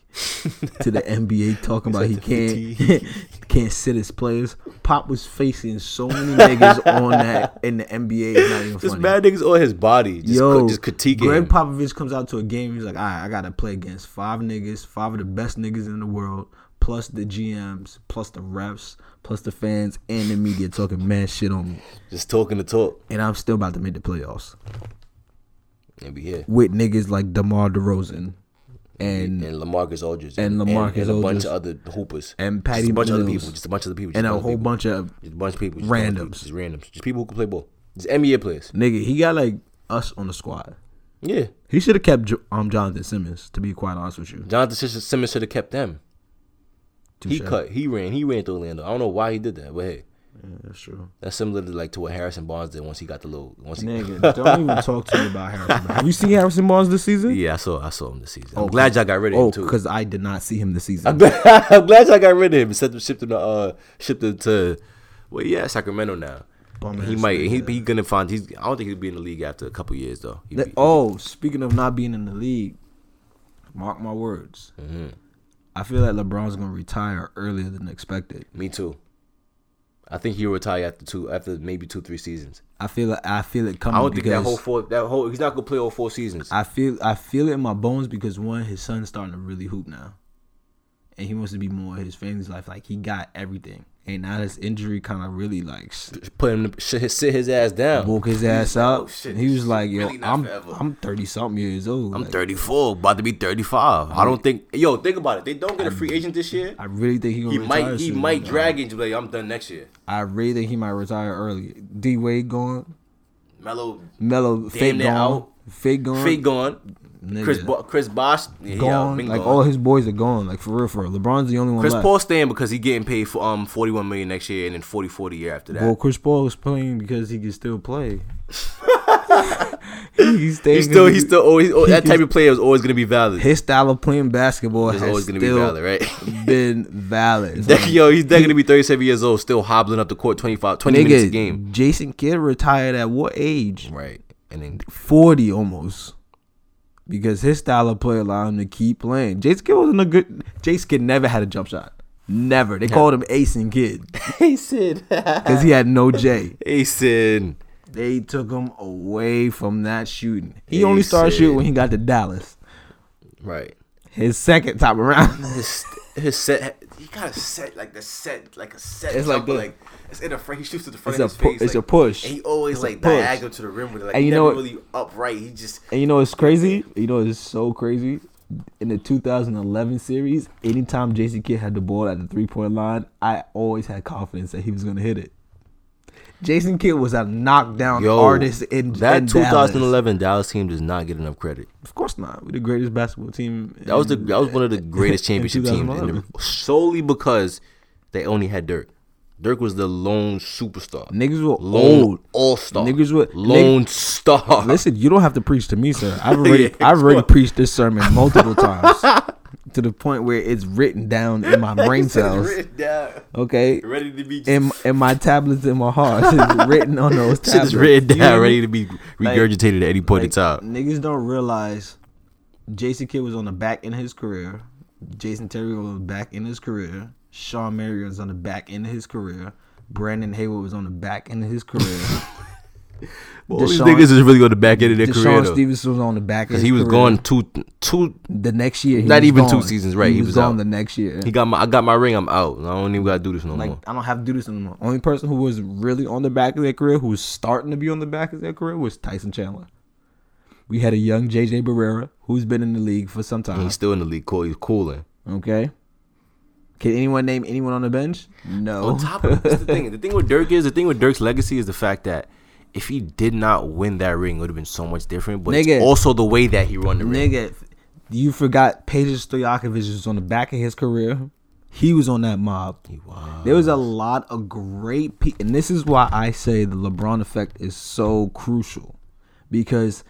to the NBA talking about he can't can't sit his players. Pop was facing so many niggas on that in the NBA. It's not even Just funny. mad niggas on his body. Just, Yo, Yo, just critiquing Gregg him. Popovich comes out to a game. He's like, all right, I got to play against five niggas, five of the best niggas in the world, plus the GMs, plus the refs, plus the fans and the media talking mad shit on me. Just talking the talk. And I'm still about to make the playoffs And be here. with niggas like DeMar DeRozan and And Lamarcus Aldridge. and LaMarcus and, a bunch Aldridge. of other hoopers. and Just Patty a bunch of other people. Just a bunch of other people. Just and a whole people. bunch of Just a bunch of people. Just of people. randoms. Just randoms. Just people who can play ball. Just NBA players. nigga. He got like us on the squad. Yeah. He should have kept um Jonathan Simmons. To be quite honest with you, Jonathan Simmons should have kept them. He cut. He ran. He ran through Orlando. I don't know why he did that, but hey, Yeah, that's true. that's similar to like to what Harrison Barnes did once he got the little. Once he, Nigga, don't even talk to me about Harrison. Barnes. Have you seen Harrison Barnes this season? yeah, I saw. I saw him this season. I'm Oh, glad y'all got rid of Oh, him too. because I did not see him this season. I'm glad, I'm glad y'all got rid of him. Instead of shipped him to uh shipped him to well yeah Sacramento now. Bum he ass might he nigga. he gonna find he's I don't think he'll be in the league after a couple years though. He'd That- be- oh, speaking of not being in the league, mark my words. Mhm. I feel like LeBron's gonna retire earlier than expected. Me too. I think he'll retire after two after maybe two three seasons. I feel like I feel it coming I don't think that whole four that whole he's not gonna play all four seasons. I feel I feel it in my bones because one, his son's starting to really hoop now, and he wants to be more of his family's life. Like he got everything, and now his injury kind of really like Put him to sit his, ass down. woke his ass up. oh, shit, he was like, "Yo, really I'm forever." I'm thirty something years old. I'm Like, 34, about to be 35. I don't think. Yo, think about it. They don't get a free agent this year. I really think he gonna He retire might. He might bro. drag into like I'm done next year. I really think he might retire early. D Wade gone, Melo, Melo fake gone, out. fake gone, Fate gone. Nigga. Chris Bo- Chris Bosh, yeah, gone. Like gone. all his boys are gone. Like for real, for real. LeBron's the only one Chris left. Paul staying because he getting paid for um 41 million next year and then 40 40 year after that. Well, Chris Paul was playing because he can still play. he's staying he's still he's still always oh, he that type of player is always gonna be valid. his style of playing basketball is always gonna be valid, right? been valid. Like, Yo, he's definitely gonna be 37 years old, still hobbling up the court 25, 20 minutes a game. Jason Kidd retired at what age? Right, and then Forty almost. Because his style of play allowed him to keep playing. Jason Kidd wasn't a good. Jason Kidd never had a jump shot. Never. They called him Ace Kid Asen, because he had no J. Asen. They took him away from that shooting. He only started shooting when he got to Dallas. Right. His second time around. His his set, he got a set like the set like a set. It's like jumper, this. like it's in the front. He shoots to the front It's a of his pu- face. it's like, a push. And he always It's like diagonal to the rim with it. Like And you never know what- really upright. He just And you know it's crazy? You know it's so crazy? In the 2011 series, anytime Jason Kidd had the ball at the three point line, I always had confidence that he was going to hit it. Jason Kidd was a knockdown yo artist in that in 2011 Dallas team does not get enough credit. Of course not. We're the greatest basketball team. That was the that was one of the greatest in championship teams, in the, solely because they only had Dirk. Dirk was the lone superstar, Niggas were lone all star, Niggas were- lone star. Listen, you don't have to preach to me, sir. I've already, Yeah, I've already preached this sermon multiple times to the point where it's written down in my brain cells. Okay, ready to be in in my tablets in my heart, it's written on those tablets. is written down, ready to be regurgitated at any point in time. Niggas don't realize Jason Kidd was on the back in his career. Jason Terry was back in his career. Shawn Marion was on the back end of his career. Brendan Haywood was on the back end of his career. All these Deshaun- niggas is really on the back end of their career DeShawn Stevenson was on the back end because he was gone two two. the next year. Not even two seasons, right, He, he was, was gone out. the next year. He got my I got my ring. I'm out. I don't even gotta do this no like more. I don't have to do this anymore. Only person who was really on the back of their career, who was starting to be on the back of their career, was Tyson Chandler. We had a young JJ Barea who's been in the league for some time. He's still in the league. Cool. He's cooling. Okay. Can anyone name anyone on the bench? No. On top of the thing. The thing with Dirk is the thing with Dirk's legacy is the fact that if he did not win that ring, it would have been so much different. But Nigga. it's also the way that he won the ring. Nigga, you forgot Peja Stojakovic was on the back of his career. He was on that mob. He was. There was a lot of great people, and this is why I say the LeBron effect is so crucial, because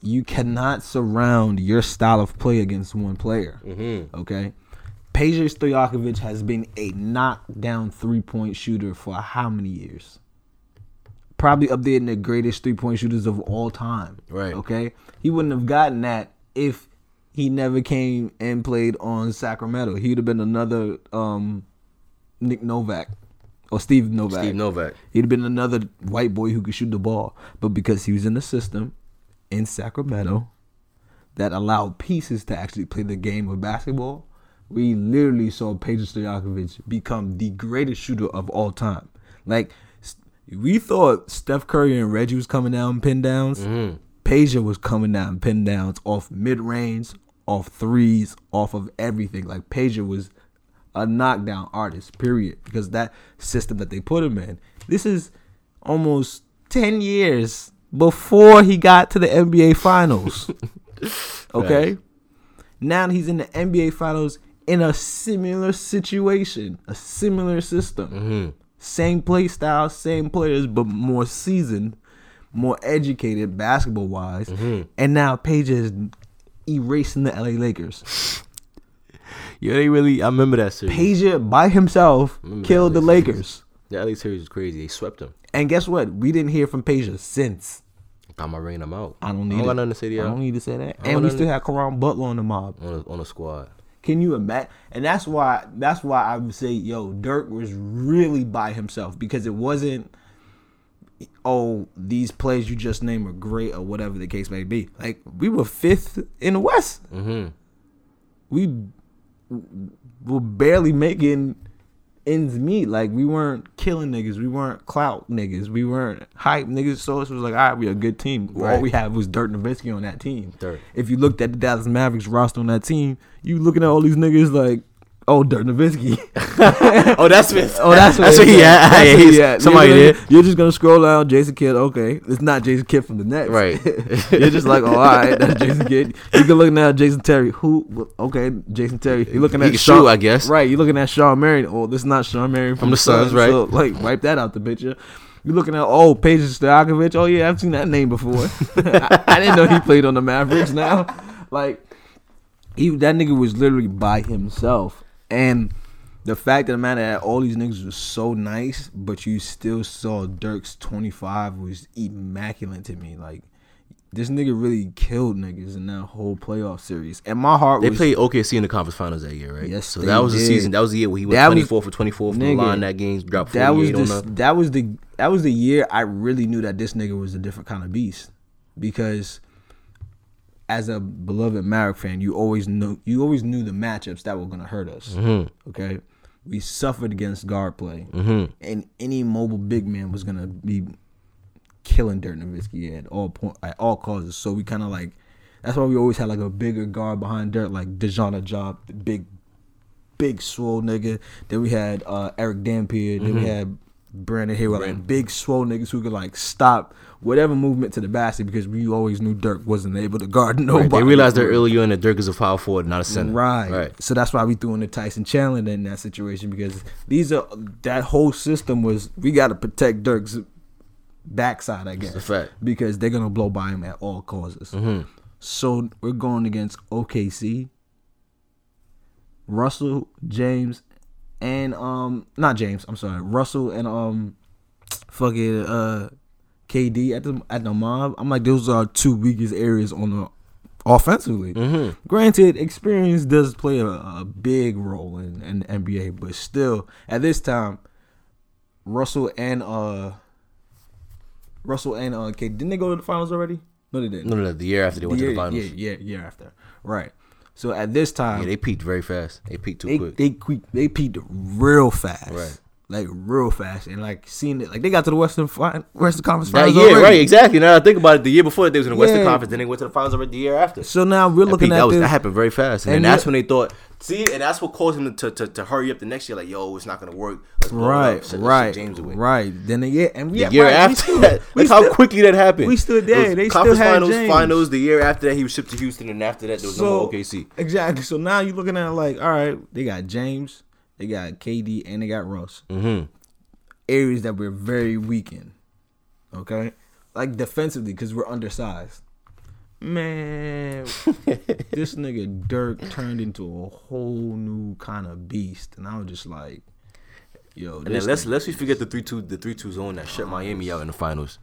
you cannot surround your style of play against one player. Mm-hmm. Okay. Peja Stojakovic has been a knockdown three point shooter for how many years? Probably up there in the greatest three point shooters of all time. Right. Okay. He wouldn't have gotten that if he never came and played on Sacramento. He'd have been another um, Nick Novak or Steve Novak. Steve Novak. He'd have been another white boy who could shoot the ball. But because he was in the system in Sacramento that allowed pieces to actually play the game of basketball, we literally saw Peja Stojakovic become the greatest shooter of all time. Like, we thought Steph Curry and Reggie was coming down pin downs. Mm-hmm. Peja was coming down pin downs off mid range, off threes, off of everything. Like Peja was a knockdown artist, period. Because that system that they put him in. This is almost ten years before he got to the NBA finals. okay? Now he's in the NBA finals in a similar situation, a similar system. Mm-hmm. Same play style, same players, but more seasoned, more educated basketball wise. Mm-hmm. And now Peja is erasing the LA Lakers. Yeah, they really. I remember that series. Peja by himself killed the LA series. Lakers. The LA series was crazy. They swept them. And guess what? We didn't hear from Peja since. Got my ring. I'm out. I don't I need don't it. got nothing to say to I don't need to say that. And we still have Caron Butler on the mob. On a, on a squad. Can you imagine? And that's why that's why I would say, yo, Dirk was really by himself because it wasn't, oh, these plays you just named are great or whatever the case may be. Like we were fifth in the West. Mm-hmm. We were barely making ends meet. Like we weren't killing niggas. We weren't clout niggas. We weren't hype niggas. So it was like, all right, we a good team. All we had was Dirk Nowitzki on that team. Dirk. If you looked at the Dallas Mavericks roster on that team, you looking at all these niggas like, oh, Dirk Nowitzki. oh, that's Smith. oh, that's that's what what he had. That's Yeah, what he had. Somebody you're did. gonna, You're just gonna scroll down, Jason Kidd. Okay, it's not Jason Kidd from the Nets. Right. you're just like, oh, all right, that's Jason Kidd. You can look now at Jason Terry. Who? Okay, Jason Terry. You're looking He at can Sean, shoot, I guess. Right. You're looking at Shawn Marion. Oh, this is not Shawn Marion from, From the Suns, right. So, like, wipe that out the picture. You're looking at oh, Peja Stojakovic. Oh yeah, I've seen that name before. I, I didn't know he played on the Mavericks. Now, like, he that nigga was literally by himself, and the fact of the matter that all these niggas was so nice, but you still saw Dirk's 25 was immaculate to me. Like, this nigga really killed niggas in that whole playoff series, and my heart They was played OKC in the conference finals that year, right? Yes, So that was the season. That was the year where he went That was- 24 for 24 from the line that game, dropped that was the on them. that was the that was the year I really knew that this nigga was a different kind of beast because as a beloved Marek fan, you always knew you always knew the matchups that were gonna hurt us. Mm-hmm. Okay, we suffered against guard play, Mm-hmm. and any mobile big man was gonna be killing Dirk Nowitzki at all point at all causes. So we kind of like that's why we always had like a bigger guard behind Dirk, like Dejan Job, the big, big swole nigga. Then we had uh, Erick Dampier. Then we had Brendan Haywood, like big swole niggas who could like stop whatever movement to the basket because we always knew Dirk wasn't able to guard nobody. Right. They realized that earlier that Dirk is a power forward, not a center. Right. Right. So that's why we threw in the Tyson Chandler in that situation because these are that whole system was we got to protect Dirk's backside, I guess, a fact. because they're gonna blow by him at all causes. Mm-hmm. So we're going against OKC, Russell, James, and um not James. I'm sorry, Russell and um fucking uh KD at the at the mob. I'm like those are two weakest areas on the offensively. Mm-hmm. Granted, experience does play a, a big role in, in the NBA, but still, at this time, Russell and uh Russell and uh KD didn't they go to the finals already? No, they didn't. No, no, no. The year after they went to the finals. Yeah, yeah, year after. Right. So at this time, Yeah, they peaked very fast. They peaked too they quick. they quick they peaked real fast. Right. Like real fast, and like seeing it, like they got to the Western fin- Western Conference finals year, already. right? Exactly. Now I think about it, the year before they was in the Western Yeah. Conference, then they went to the finals already the year after. So now we're That, looking peak, at that, was, this. that happened very fast, and, And that's when they thought, see, and that's what caused them to, to, to hurry up the next year. Like, yo, it's not gonna work. Let's Right. Right, James away. right. Then the year and we The year right, we after still- that, look how still- quickly that happened. we still It there. They still had finals, James. finals. The year after that, he was shipped to Houston, and after that, there was no So more OKC. exactly. So now you're looking at like, all right, they got James, they got KD, and they got Russ. Mm-hmm. Areas that we're very weak in. Okay, like defensively because we're undersized. Man, this nigga Dirk turned into a whole new kind of beast, and I was just like, "Yo, And then let's let's we forget the three two the three two zone that shut Miami out in the finals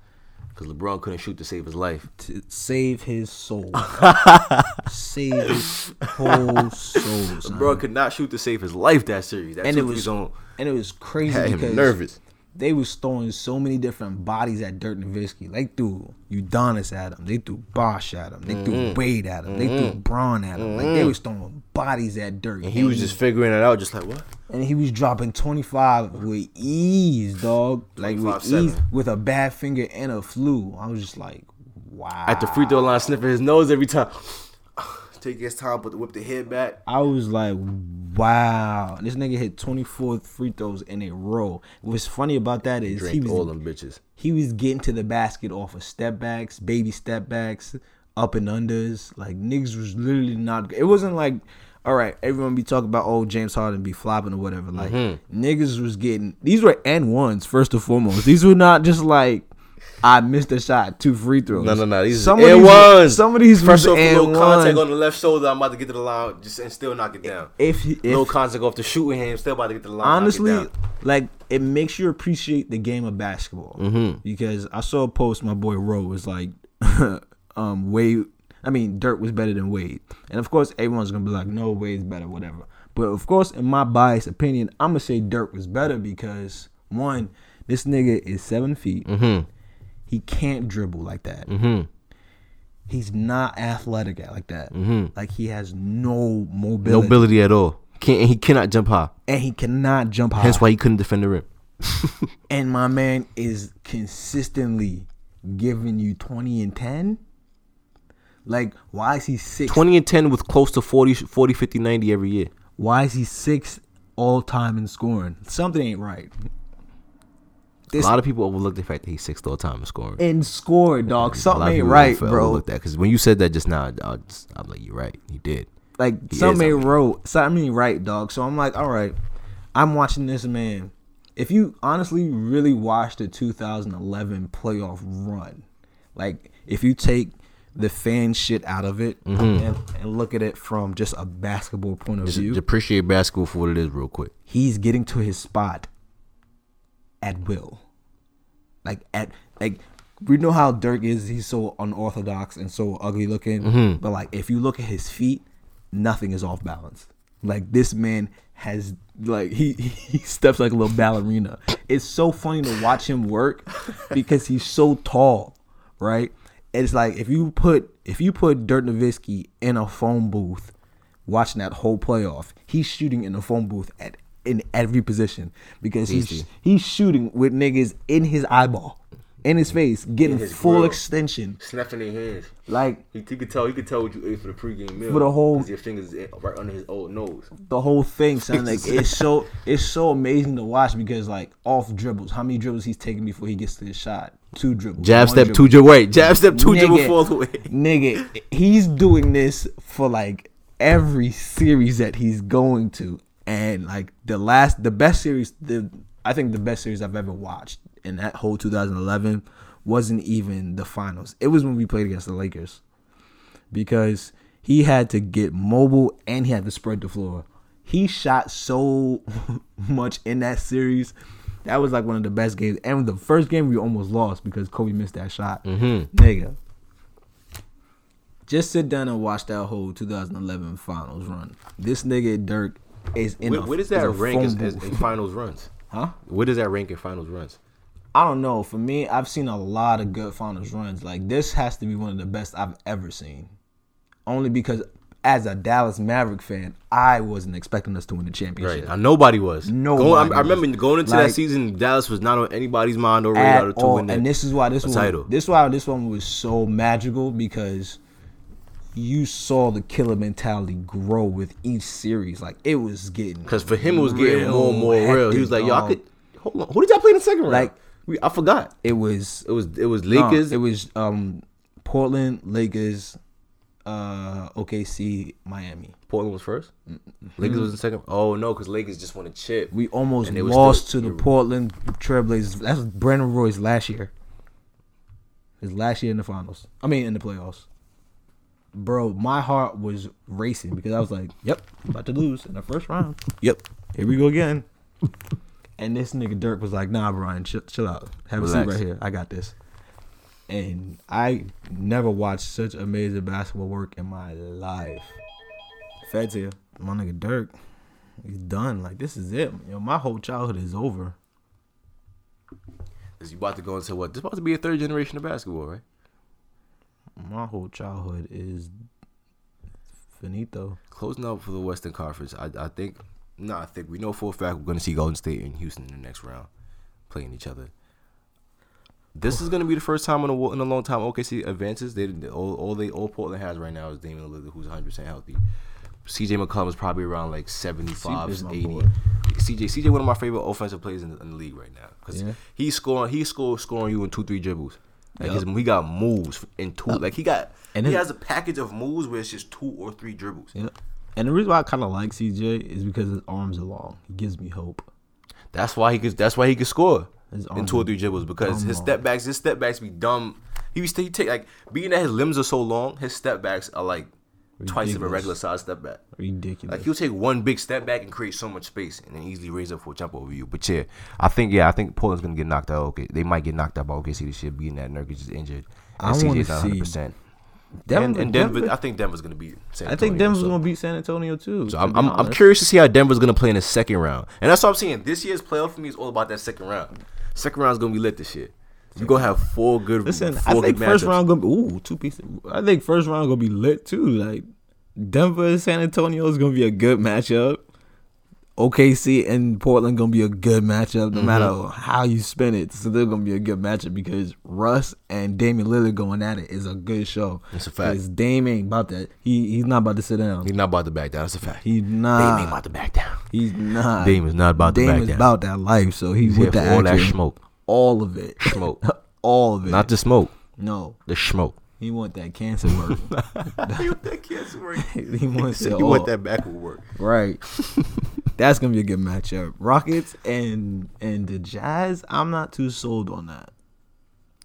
because LeBron couldn't shoot to save his life. to save his soul, save his whole soul, son. LeBron could not shoot to save his life that series. That and it was zone and it was crazy had him because nervous. they was throwing so many different bodies at Dirk Nowitzki. They threw Udonis at him. They threw Bosh at him. They Mm-hmm. threw Wade at him. They threw Braun at him. Like they was throwing bodies at Dirk. And he was just figuring it out, just like what? And he was dropping 25 with ease, dog. Like with 25-7. ease, with a bad finger and a flu. I was just like, wow. At the free throw line, sniffing his nose every time. Take his time, the whip the head back. I was like, wow. This nigga hit 24 free throws in a row. What's funny about that is he Drank was all them bitches. he was getting to the basket off of step backs, baby step backs, up and unders. Like niggas was literally not. It wasn't like, all right, everyone be talking about oh James Harden be flopping or whatever. Like Mm-hmm. niggas was getting these were n ones first and foremost. These were not just like. I missed a shot, two free throws. No, no, no. These some and ones. some of these First off, little and contact on the left shoulder. I'm about to get to the line, just and still knock it down. If, if little contact off the shooting hand, still about to get to the line. honestly, like it makes you appreciate the game of basketball Mm-hmm. because I saw a post my boy Ro was like, um, Wade. I mean, Dirk was better than Wade, and of course, everyone's gonna be like, no, Wade's better, whatever. But of course, in my biased opinion, I'm gonna say Dirk was better because one, this nigga is seven feet. Mm-hmm. He can't dribble like that. Mm-hmm. He's not athletic like that. Mhm. Like he has no No mobility, ability at all. Can't he cannot jump high. and he cannot jump high. Hence why he couldn't defend the rim. and my man is consistently giving you 20 and 10 like why is he six 20 and 10 with close to 40, 40 50, 90 every year. why is he six all time in scoring something ain't right this a lot of people overlook the fact that he's sixth all time in scoring. in score dog lot something ain't right bro overlook that because when you said that just now, I I'm like, you're right. He did. like He something ain't mean. right something ain't right dog so i'm like all right i'm watching this man if you honestly really watch the 2011 playoff run like if you take the fan shit out of it and, and look at it from just a basketball point of Mm-hmm. Just view appreciate basketball for what it is, real quick. he's getting to his spot at will. Like at like we know how Dirk is. He's so unorthodox and so ugly looking. Mm-hmm. But like if you look at his feet, nothing is off balance. Like this man has like he he steps like a little ballerina. It's so funny to watch him work because he's so tall, right? It's like if you put if you put Dirk Nowitzki in a phone booth watching that whole playoff, he's shooting in the phone booth at in every position because he's he's shooting with niggas in his eyeball, in his face, getting his full grill. extension. Snapping their hands. Like He, he could tell. He could tell what you ate for the pregame meal. For the whole- 'cause your fingers eh, right under his old nose. the whole thing sound like it's so it's so amazing to watch because like off dribbles, how many dribbles he's taking before he gets to the shot? Two dribbles. Jab step, dribble. two dribble. Wait, jab step, two dribble, Nigga, fall away. Nigga, he's doing this for like every series that he's going to, and like the last, the best series, the I think the best series I've ever watched in that whole 2011 wasn't even the finals. It was when we played against the Lakers, because he had to get mobile and he had to spread the floor. He shot so much in that series. That was like one of the best games. And the first game we almost lost because Kobe missed that shot. Mm-hmm. Nigga. Just sit down and watch that whole 2011 finals run. This nigga Dirk is in Where, a, where does that a rank as, as, in finals runs? Huh? Where does that rank in finals runs? I don't know. For me, I've seen a lot of good finals runs. Like this has to be one of the best I've ever seen. Only because as a Dallas Maverick fan, I wasn't expecting us to win the championship. Right. Nobody was. No, I, I remember going into Like- that season, Dallas was not on anybody's mind or radar to all. win that. And this is why this one, title. this why this one was so magical because you saw the killer mentality grow with each series. Like it was getting Because for him, it was getting more and more real. He was like, hectic, "Yo, I could hold on. Who did y'all play in the second round? Like- we, I forgot. It was It was it was no, Lakers. it was um Portland, Lakers, uh OKC, Miami. Portland was 1st Lakers was in second. Oh no, because Lakers just won a chip. We almost lost still- to the Portland Trailblazers. That's Brandon Roy's last year. His last year in the finals. I mean, in the playoffs. bro, my heart was racing because I was like, "Yep, I'm about to lose in the first round." Yep, here we go again. And this nigga Dirk was like, "Nah, Brian, chill, chill out. Have a seat right here. I got this." And I never watched such amazing basketball work in my life. Feds here, my nigga Dirk, he's done. Like this is it. Know, my whole childhood is over. Is you about to go into what? This about to be a third generation of basketball, right? My whole childhood is finito. Closing up for the Western Conference, I, I think. No, I think we know for a fact we're going to see Golden State and Houston in the next round playing each other. This is going to be the first time in a, in a long time OKC advances. They all, all they all Portland has right now is Damian Lillard, who's 100 percent healthy. CJ McCollum is probably around like 75, is my 80. CJ, CJ, one of my favorite offensive players in the, in the league right now because Yeah. he's scoring, he's score, scoring you in two, three dribbles. Like Yup. his, he got moves in two. Uh, like he got, And he has a package of moves where it's just two or three dribbles. Yeah. And the reason why I kind of like CJ is because his arms are long. He gives me hope. That's why he could. That's why he could score His in two or three dribbles because his step backs, his step backs be dumb. He be he take like being that his limbs are so long, his step backs are like twice of a regular size step back. Ridiculous. Like he'll take one big step back and create so much space, and then easily raise up for a jump over you. But yeah, I think yeah, I think Portland's gonna get knocked out. Okay, they might get knocked out by OKC this year, being that Nurkic is injured. I And wanna CJ's not see 100. percent Denver, And, and Denver, Denver- I think Denver's gonna beat. San I think Antonio, Denver's so- gonna beat San Antonio too. so I'm, I'm, I'm curious to see how Denver's gonna play in the second round, and that's what I'm saying. This year's playoff for me is all about that second round. Second round's gonna be lit this year. You're gonna have four good. Listen, four I think first matchups. round gonna be ooh two pieces. I think first round gonna be lit too. Like Denver and San Antonio is gonna be a good matchup. OKC and Portland gonna be a good matchup. Mm-hmm. No matter how you spin it, so they're gonna be a good matchup because Russ and Damian Lillard going at it is a good show. That's a fact. 'Cause Dame ain't about that. He he's not about to sit down. He's not about to back down. That's a fact. He's not. Dame ain't about to back down. He's not. Dame is not about to Dame back is down. about that life, so he's, He's with the all that smoke. All of it. Smoke. all of it. Not the smoke, no. the smoke. He want that cancer work. you want that cancer work? he wants it You all. want that backward work? Right. That's gonna be a good matchup. Rockets and and the Jazz. I'm not too sold on that.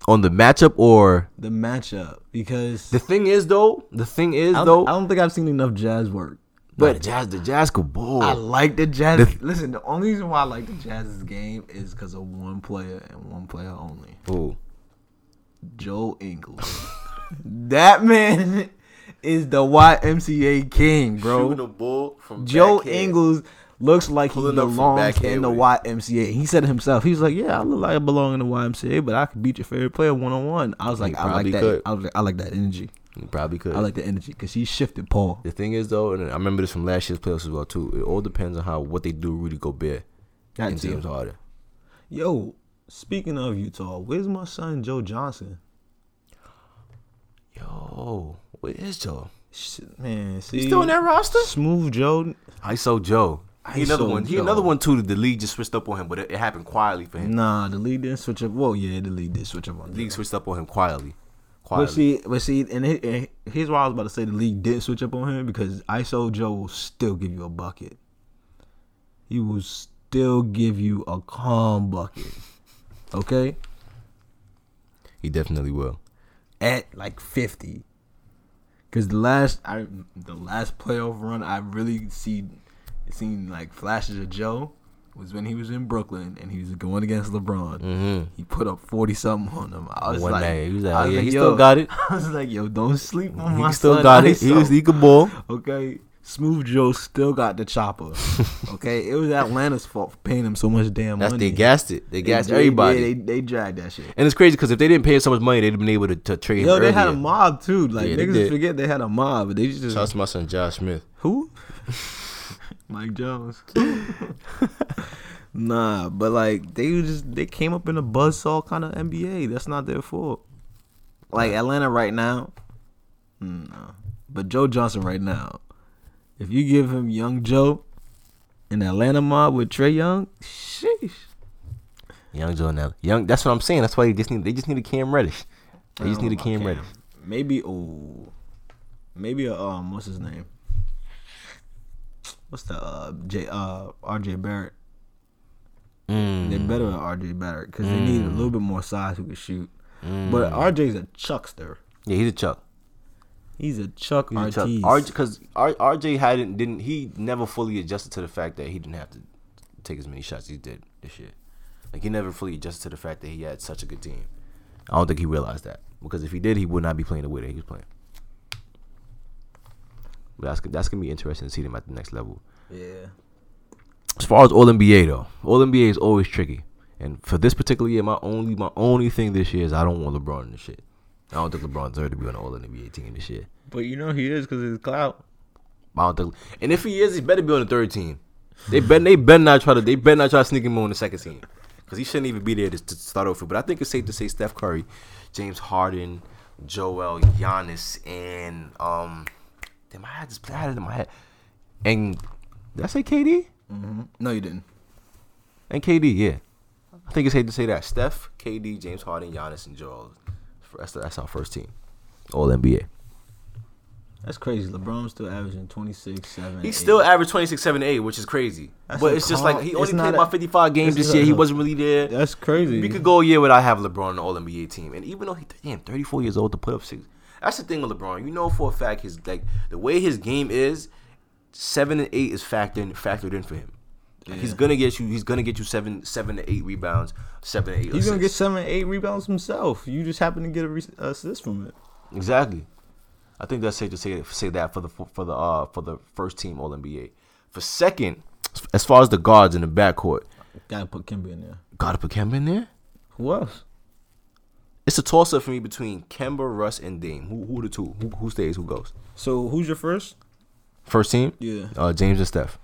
On the matchup or The matchup because the thing is though. The thing is I though. I don't think I've seen enough Jazz work. but the Jazz, the Jazz could ball. I like the Jazz. The- Listen, the only reason why I like the Jazz's game is because of one player and one player only. Ooh. Joe Ingles. that man is the YMCA king, bro. Shooting a ball from Joe backhand. Ingles looks like he Pulling from belongs in the YMCA. He said it himself. He was like, "Yeah, I look like I belong in the YMCA, but I could beat your favorite player one on one." I was like, "I like that. could. I, was like, I like that energy. You probably could. I like the energy because he shifted Paul." The thing is though, and I remember this from last year's playoffs as well too. It all depends on how what they do Rudy Gobert That and. James Harden. Yo, speaking of Utah, where's my son Joe Johnson? Yo, where is Joe? Shit, man, see, He's still in that roster? Smooth Joe. ISO Joe. He another one. He another one too. that The league just switched up on him, but it, it happened quietly for him. Nah, the league didn't switch up. Well, yeah, the league did switch up on him. The league switched up on him quietly. quietly. But see, but see, and, it, and here's why I was about to say the league didn't switch up on him because ISO Joe will still give you a bucket. He will still give you a calm bucket. Okay, he definitely will. at like fifty. Cause the last I the last playoff run I really see seen like flashes of Joe was when he was in Brooklyn and he was going against LeBron. Mm-hmm. He put up forty something on him. I was One like, night, he was like, oh, yeah, he still got it. I was like, yo, don't sleep on my He still son got it. He was he could ball. Okay, Smooth Joe still got the chopper. okay, it was Atlanta's fault for paying him so much damn That's money. they gassed it. They They- gassed they- everybody. yeah, they they dragged that shit. and it's crazy because if they didn't pay him so much money, they'd have been able to, to trade Yo, him they had a mob too. Like Yeah, they niggas forget they had a mob, but they just Shout out to my son Josh Smith. who? Mike Jones. nah, but like they just they came up in a buzzsaw kind of NBA. That's not their fault. Like Atlanta right now, mm, no. But Joe Johnson right now, if you give him young Joe in Atlanta mob with Trae Young, sheesh. Young Joe now. Young. That's what I'm saying. That's why they just need. They just need a Cam Reddish. They just need a Cam about Reddish. Maybe oh, maybe a um, what's his name? What's the uh J uh RJ Barrett? Mm. They're better than RJ Barrett because they need a little bit more size who can shoot. But RJ's a chuckster. Yeah, he's a chuck. He's a Chuck He's Artiste. RJ because RJ hadn't didn't he never fully adjusted to the fact that he didn't have to take as many shots as he did this year. Like he never fully adjusted to the fact that he had such a good team. I don't think he realized that because if he did, he would not be playing the way that he was playing. But that's that's gonna be interesting to see them at the next level. yeah. As far as All NBA though, All NBA is always tricky. And for this particular year, my only my only thing this year is I don't want LeBron in this shit. I don't think LeBron deserves to be on the All NBA team this year. But you know he is because his clout. I don't think, and if he is, he better be on the third team. They better they better not try to they better not try to sneak him on the second team because he shouldn't even be there to, to start off with. But I think it's safe to say Steph Curry, James Harden, Joel, Giannis, and um, damn, I had this I had it in my head. And did I say KD? Mm-hmm. No, you didn't. And KD, yeah. I think it's safe to say that Steph, KD, James Harden, Giannis, and Joel. That's, that's our first team, All NBA. That's crazy. LeBron's still averaging 26, 7. He's eight. still averaged 26, 7, 8, which is crazy. That's but it's just like he only played about 55 games this year. a- He wasn't really there. That's crazy. We could go a year without having LeBron on the All NBA team, and even though he damn 34 years old to put up six, that's the thing with LeBron. You know for a fact his like the way his game is, seven and eight is factored factored in for him. Like, He's gonna get you. He's gonna get you seven seven to eight rebounds, seven to eight. He's gonna get seven, eight rebounds himself. You just happen to get a re- assist from it. Exactly. I think that's safe to say say that for the for the uh for the first team All NBA. For second, as far as the guards in the backcourt, Gotta put Kemba in there. gotta put Kemba in there. Who else? It's a toss up for me between Kemba, Russ, and Dame. Who who the two? Who, who stays? Who goes? So who's your first? First team, Yeah. uh, James and Steph.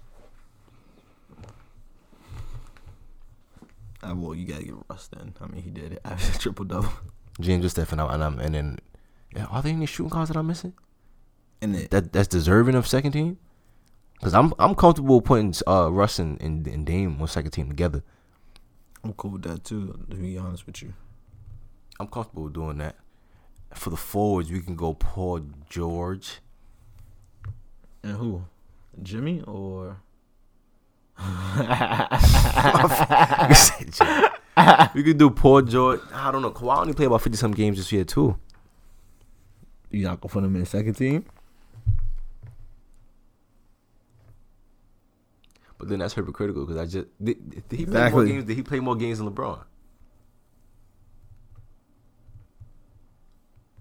Uh, well, you gotta get Russ then. I mean, he did it. Triple double. James and Steph, and I'm and, I'm, and then yeah, are there any shooting guards that I'm missing? And it, That that's deserving of second team. Because I'm I'm comfortable putting uh, Russ and, and, and Dame on second team together. I'm cool with that too. To be honest with you. I'm comfortable with doing that. For the forwards, we can go Paul George. And who? Jimmy or? We said Jimmy. we could do Paul George. I don't know. Kawhi only played about fifty some games this year too. You not gonna put him in the second team? But then that's hypocritical because I just did, did he play more games? Did he play more games than LeBron?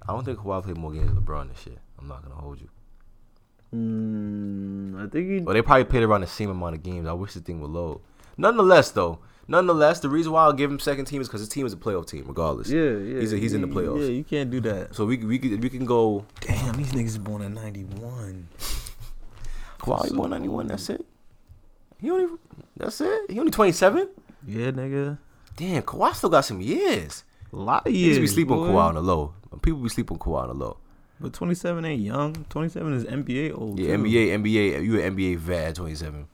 I don't think Kawhi played more games than LeBron this year. I'm not gonna hold you. Mm, I think he. Well, they probably played around the same amount of games. I wish the thing would load. Nonetheless, though, nonetheless, the reason why I'll give him second team is because his team is a playoff team, regardless. Yeah, yeah. He's a, he's in the playoffs. Yeah, you can't do that. So we we we can go. Damn, these niggas born in '91. Kawhi won 91. That's it. He only. That's it. He only 27. Yeah, nigga. Damn, Kawhi still got some years. A lot of years. to be sleeping on boy. Kawhi on the low. People be sleeping on Kawhi on the low. But 27 ain't young. 27 is NBA old. Yeah, too. NBA, NBA. You an NBA vet at 27.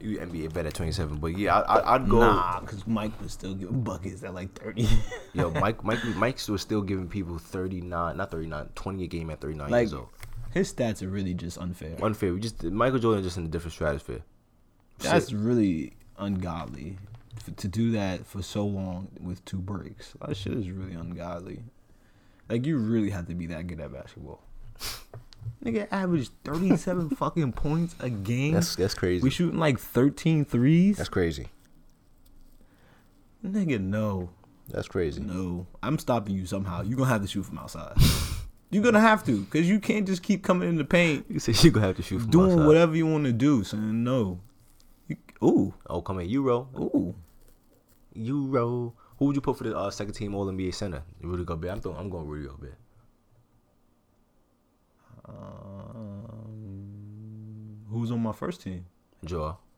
You NBA vet at 27. But yeah, I, I'd go. Nah, because Mike was still giving buckets at like 30. Yo, Mike, Mike, Mike was still giving people 39, not 39, 20 a game at 39 Like- years old. His stats are really just unfair. Unfair. We just Michael Jordan just in a different stratosphere. That's Shit. really ungodly to do that for so long with two breaks. That shit is really ungodly. Like you really have to be that good at basketball. Nigga averaged 37 fucking points a game. That's that's crazy. we shooting like 13 threes. that's crazy. Nigga, no. That's crazy. No. I'm stopping you somehow. You're going to have to shoot from outside. You're going to have to because you can't just keep coming in the paint You say you're gonna have to shoot from doing outside. whatever you want to do, son. No. Ooh. Oh, come in, Euro, Ooh. Euro. Who would you put for the uh, second team All NBA center? Rudy Gobert. I'm throwing, I'm going Rudy Gobert. Um, who's on my first team? Joel.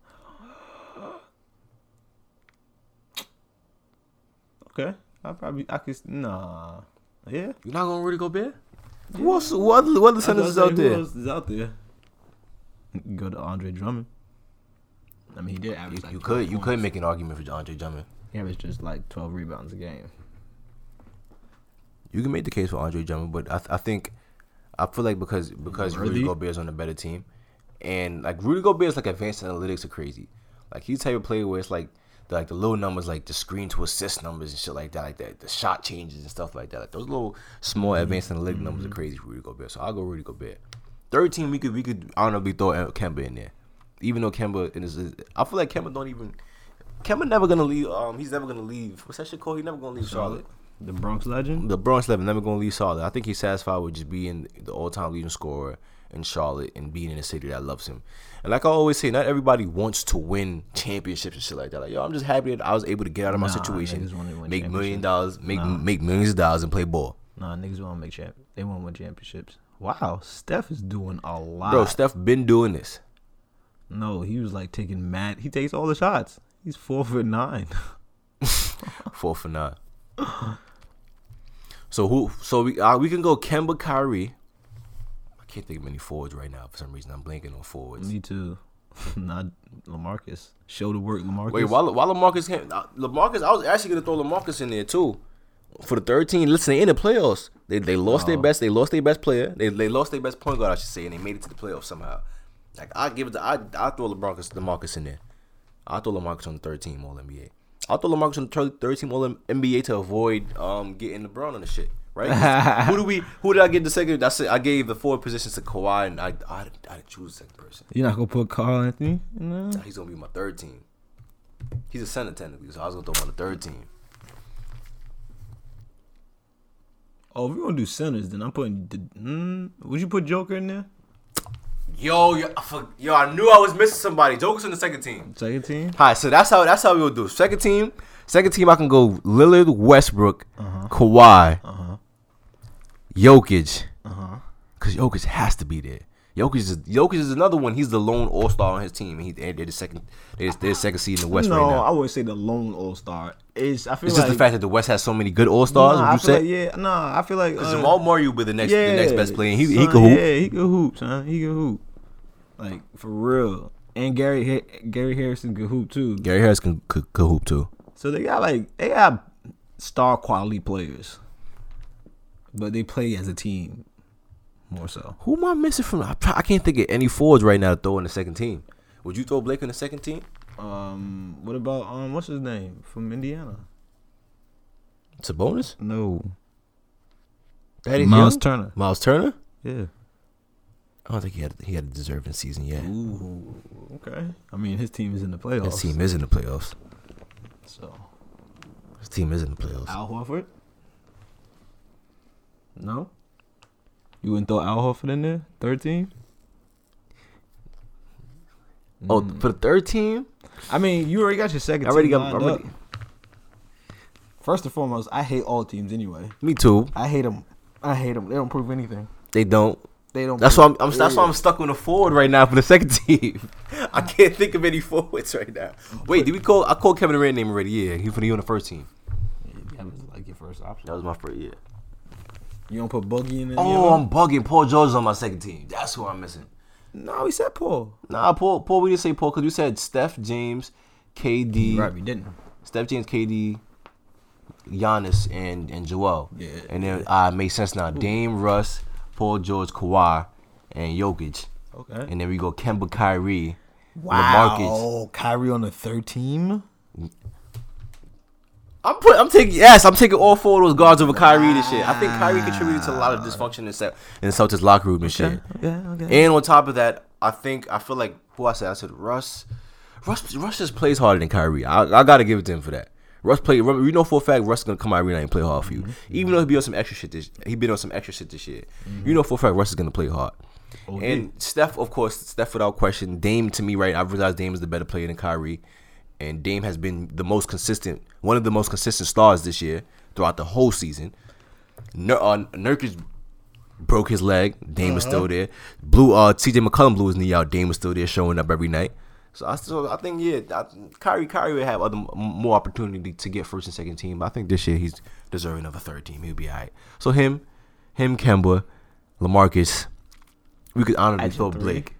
Okay, I probably I could nah. Yeah, You're not going Rudy Gobert? Who else? What other, what other centers is out gonna there? Who else is out there? Go to Andre Drummond. I mean, he did You, like you 12 could you could make an argument for Andre Drummond. He averaged just like twelve rebounds a game. You can make the case for Andre Drummond, but I, I think I feel like because because Rudy Worthy? Gobert is on a better team, and like Rudy Gobert's like advanced analytics are crazy. Like he's the type of player where it's like the, like the little numbers, like the screen to assist numbers and shit like that, like that, the shot changes and stuff like that. Like those little small mm-hmm. advanced analytic numbers are mm-hmm. crazy for Rudy Gobert. So I'll go Rudy Gobert. Thirteen, we could we could honorably throw Kemba in there, even though Kemba in his, I feel like Kemba don't even. Kemba never gonna leave. Um, he's never gonna leave. What's that shit called? He never gonna leave Charlotte. The Bronx legend. The Bronx legend never gonna leave Charlotte. I think he's satisfied with just being the all-time leading scorer in Charlotte and being in a city that loves him. And like I always say, not everybody wants to win championships and shit like that. Like, yo, I'm just happy that I was able to get out of my Nah, situation, niggas wanna win make million dollars, make Nah. make millions of dollars, and play ball. Nah, niggas want to make champ. They want to win championships. Wow, Steph is doing a lot. Bro, Steph been doing this. No, he was like taking mad. He takes all the shots. He's four foot nine. Four for nine. so who? So we uh, we can go Kemba, Kyrie. I can't think of any forwards right now for some reason. I'm blanking on forwards. Me too. Not Lamarcus. Show the work, Lamarcus. Wait, while while Lamarcus came, uh, Lamarcus, I was actually gonna throw Lamarcus in there too for the 13. Listen, they in the playoffs, they they lost their Oh. best. They lost their best player. They they lost their best point guard, I should say, and they made it to the playoffs somehow. Like I give it, to, I I throw LeBroncus Lamarcus in there. I throw Lamarcus on the third team All NBA. I throw Lamarcus on the third- team All NBA to avoid um getting LeBron on the shit. Right? who do we? Who did I get the second? I said I gave the four positions to Kawhi, and I I, I didn't choose the second person. You're not gonna put Karl-Anthony in there? He's gonna be my third team. He's a center technically, so I was gonna throw him on the third team. Oh, if we're gonna do centers, then I'm putting. Mm, would you put Joker in there? Yo, yo, I, for, yo, I knew I was missing somebody. Joker's on the second team. Second team. All right, so that's how that's how we'll do. Second team, second team. I can go Lillard, Westbrook, uh-huh. Kawhi, uh-huh. Jokic, uh-huh. because Jokic has to be there. Jokic is Jokic is another one. He's the lone All Star on his team. and He they're the second. They're, they're second seed in the West no, right now. I wouldn't say the lone All Star. It's I feel It's like just the fact that the West has so many good All Stars. Nah, would you say? like, yeah, nah, I feel like uh, Jamal Murray will be the next yeah, the next best player. He he son, can hoop. Yeah, he can hoop, son. He can hoop. Like for real. And Gary Gary Harrison can hoop too. Gary Harris can, can, can hoop too. So they got like they got star quality players, but they play as a team more so. Who am I missing from? I, I can't think of any forwards right now to throw in the second team. Would you throw Blake in the second team? Um, what about um, what's his name from Indiana? It's a bonus. No, Thaddeus Miles Young? Turner. Miles Turner. Yeah. I don't think he had he had a deserving season yet. Ooh, okay. I mean, his team is in the playoffs. His team is in the playoffs. So His team is in the playoffs. Al Horford. No. You wouldn't throw Al Horford in there? Third team? Oh, for the third team, I mean, you already got your second I already team got. lined Already, up. First and foremost, I hate all teams anyway. me too. I hate them. I hate them. They don't prove anything. They don't. They don't. That's why I'm. I'm that's why I'm stuck on the forward right now for the second team. I can't think of any forwards right now. Wait, did we call? I called Kevin Durant name already. Yeah, he for the on the first team. Yeah, that was like your first option. That was my first. Yeah. You don't put Boogie in there. Oh, I'm bugging. Paul George is on my second team. That's who I'm missing. no, we said Paul. Nah, Paul. Paul. We didn't say Paul because we said Steph, James, KD, Right, we didn't. Steph, James, KD, Giannis, and and Joel. Yeah, And then I uh, made sense now. Dame, Russ, Paul George, Kawhi, and Jokic. Okay. And then we go Kemba, Kyrie, Wow. Kyrie on the third team. I'm put, I'm taking yes, I'm taking all four of those guards over Kyrie this shit. I think Kyrie contributed to a lot of dysfunction in Cel- in Celtics locker room and shit. Okay. Okay. And on top of that, I think I feel like who I said I said Russ, Russ, Russ just plays harder than Kyrie. I, I got to give it to him for that. Russ play. We know for a fact Russ is gonna come out arena and play hard for you. Mm-hmm. Even though he be on some extra shit this, he been on some extra shit this year. Mm-hmm. You know for a fact Russ is gonna play hard. And Steph, of course, Steph without question. Dame to me, right? I realize Dame is the better player than Kyrie, and Dame has been the most consistent, one of the most consistent stars this year throughout the whole season. Nur- uh, Nurkic broke his leg. Dame was still there. Blue, uh, CJ McCollum blew his knee out. Dame was still there, showing up every night. So I still, I think, yeah, I, Kyrie, Kyrie would have other more opportunity to get first and second team. But I think this year he's deserving of a third team. He'll be alright. So him, him, Kemba, Lamarcus. We could your throw three? Blake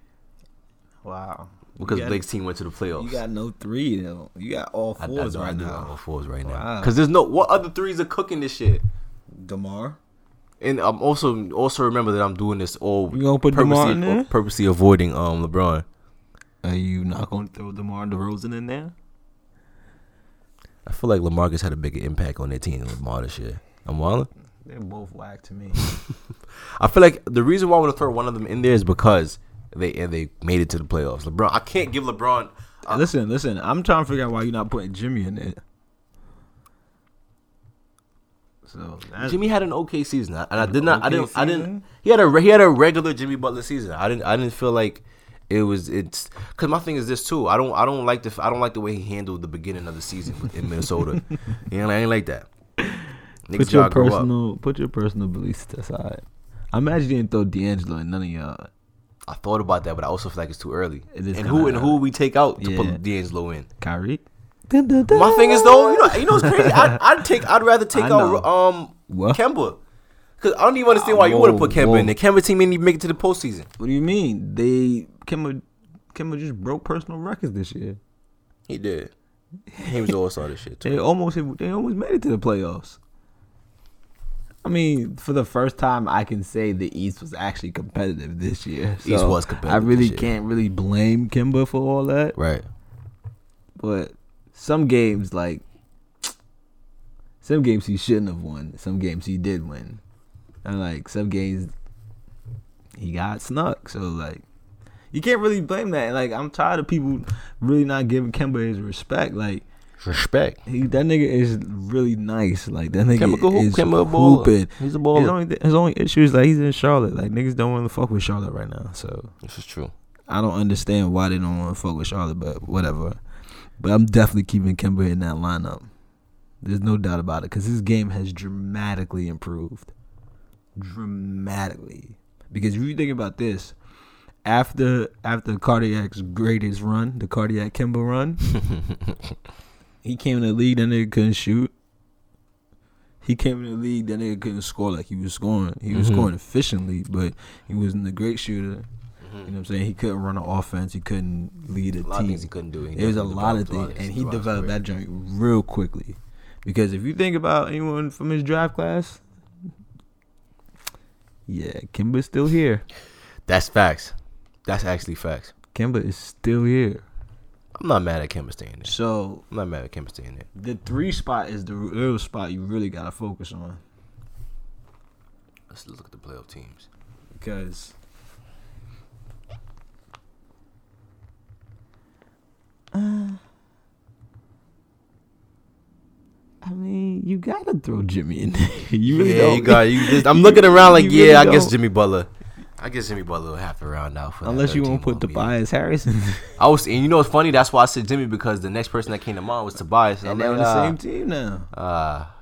Wow. Because got- Blake's team went to the playoffs. You got no three though. You got all I, I, fours I right do have all now. fours right now. Because there's no what other threes are cooking this shit. Demar. And I'm also also remember that I'm doing this all You gonna put DeMar purposely, in there? purposely avoiding um LeBron. Are you not gonna throw Demar DeRozan in there? I feel like Lamarcus had a bigger impact on their team than Lamar this year. I'm wilding. They're both whack to me. I feel like the reason why I want to throw one of them in there is because they and they made it to the playoffs. LeBron, I can't give LeBron. Uh, listen, listen. I'm trying to figure out why you're not putting Jimmy in it. So Jimmy had an okay season, and I did not. I didn't. I didn't. He had a he had a regular Jimmy Butler season. I didn't. I didn't feel like it was. It's because my thing is this too. I don't. I don't like the. I don't like the way he handled the beginning of the season in Minnesota. you know, I ain't like that. Niggas put your personal put your personal beliefs aside. I imagine you didn't throw D'Angelo in none of y'all. I thought about that, but I also feel like it's too early. It is and who and who we take out to Yeah. put D'Angelo in? Kyrie. My thing is though, you know, you know, it's crazy. I'd, I'd take. I'd rather take out um What? Kemba. Cause I don't even understand why you want to put Kemba whoa. in The Kemba team ain't even make it to the postseason. What do you mean? They Kemba Kemba just broke personal records this year. He did. He was all star this shit too. They almost they almost made it to the playoffs. I mean, for the first time, I can say the East was actually competitive this year. East was competitive I really can't really blame Kemba for all that. Right. But some games, like some games, he shouldn't have won. Some games he did win, and like some games, he got snuck. So like, you can't really blame that. Like I'm tired of people really not giving Kemba his respect. Like Respect. he, that nigga is really nice. Like that nigga Kemba, hoop. is Kemba baller. hooping. He's a His only his only issue is like he's in Charlotte. Like niggas don't want to fuck with Charlotte right now. So This is true. I don't understand why they don't want to fuck with Charlotte, but whatever. But I'm definitely keeping Kemba in that lineup. There's no doubt about it because his game has dramatically improved. Dramatically. Because if you think about this, after after Cardiac's greatest run, the Cardiac Kemba run, he came in the league, that nigga couldn't shoot. He came in the league, that nigga couldn't score like he was scoring. He was Mhm. scoring efficiently, but he wasn't a great shooter. Mm-hmm. You know what I'm saying? He couldn't run an offense. He couldn't lead a, A lot of team. things he couldn't do. He There's a lot of things, and he developed that joint real quickly. Because if you think about anyone from his draft class, yeah, Kemba's still here. That's facts. That's actually facts. Kemba is still here. I'm not mad at Kemba staying there. So I'm not mad at Kemba staying there. the three spot is the real spot you really gotta focus on Let's look at the playoff teams. because. Uh, I mean, you gotta throw Jimmy in there. You really yeah, don't. you got you. Just, I'm looking around like, You yeah, really I guess. Jimmy Butler. I guess Jimmy Butler will have to round out for that Unless you 13 want to put. Tobias Harrison, I was, and you know what's funny? That's why I said Jimmy because the next person that came to mind was Tobias, and I'm they're on the ah, same team now. Ah,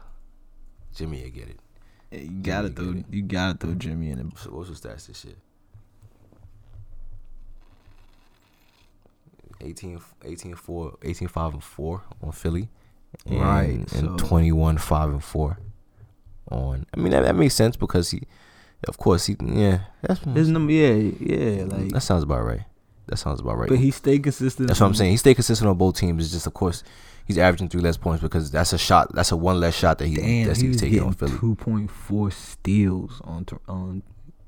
Jimmy, you get it. Yeah, you gotta throw, get you gotta throw Jimmy in. So what's the stats this year? 18, 18 4, 18 5 and 4 on Philly. And, Right, And so- 21 5 and 4 on. I mean, that, that makes sense because he, of course, he, yeah, that's, His number, yeah, yeah, like, that sounds about right. That sounds about right. but he stayed consistent. That's what I'm saying. He stayed consistent on both teams. It's just, of course, he's averaging three less points because that's a shot. That's a one less shot that he Damn, that's he he's taking on Philly. two point four steals on on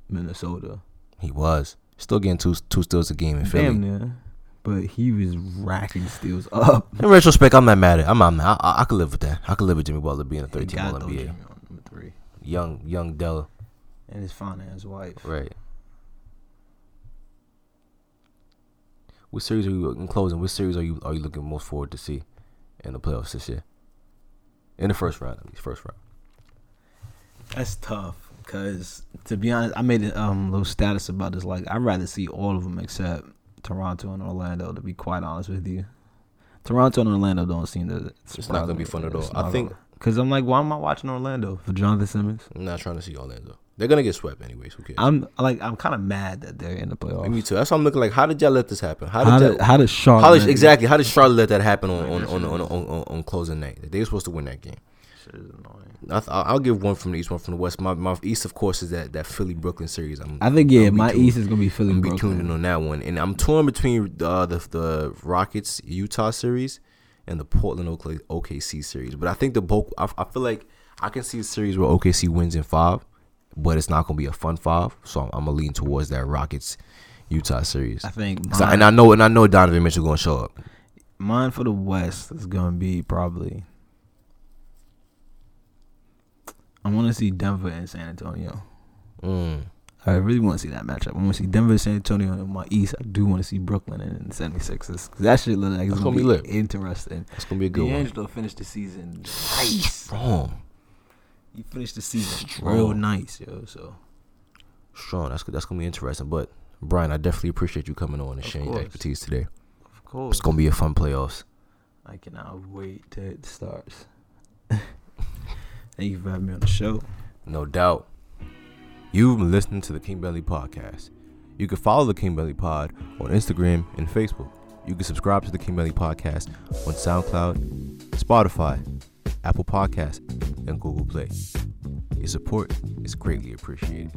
Minnesota. He was still getting two two steals a game in Philly. Damn near, but he was racking steals up. In retrospect, I'm not mad at. I'm not. mad. I, I, I could live with that. I could live with Jimmy Butler being a He 13 gotta all NBA. Jimmy on number three, Young, young Della. And his finance wife. Right. What series are you in closing? What series are you are you looking most forward to see in the playoffs this year? In the first round, at least first round. That's tough because to be honest, I made a um, little status about this. Like, I'd rather see all of them except Toronto and Orlando. To be quite honest with you, Toronto and Orlando don't seem to. It's not gonna be fun at all. I think- because I'm like, why am I watching Orlando for Jonathan Simmons? I'm not trying to see Orlando. They're gonna get swept anyways. Who cares? I'm like, I'm kind of mad that they're in the playoffs. Me too. That's why I'm looking like, how did y'all let this happen? How did, How y'all, did how did Charlotte how did exactly? How did Charlotte let that happen on on on, on, on, on, on closing night? They were supposed to win that game. Shit is annoying. I th- I'll give one from the east, one from the west. My my east, of course, is that that Philly Brooklyn series. I'm, I think yeah, my tuned- East is gonna be Philly. I'm gonna be tuned in on that one, and I'm torn between uh, the the Rockets Utah series and the Portland Oakla- OKC series. But I think the both. I, I feel like I can see a series where OKC wins in five, but it's not going to be a fun five. So I'm, I'm gonna lean towards that Rockets Utah series. I think, mine, I, and I know, and I know Donovan Mitchell going to show up. Mine for the West is going to be probably. I want to see Denver and San Antonio. Mm. I really want to see that matchup. I want to see Denver, San Antonio in my East. I do want to see Brooklyn and the 76ers. That shit look like it's going to be, be interesting. It's going to be a good D'Angelo one. finished the season nice. Strong. He finished the season Strong. real nice, yo. So strong. That's that's gonna be interesting. But Brian, I definitely appreciate you coming on and Of sharing your expertise today. of course, It's gonna be a fun playoffs. I cannot wait till it starts. Thank you for having me on the show. No doubt. You've been listening to the King Belly Podcast. You can follow the King Belly Pod on Instagram and Facebook. You can subscribe to the King Belly Podcast on SoundCloud, Spotify, Apple Podcasts, and Google Play. Your support is greatly appreciated.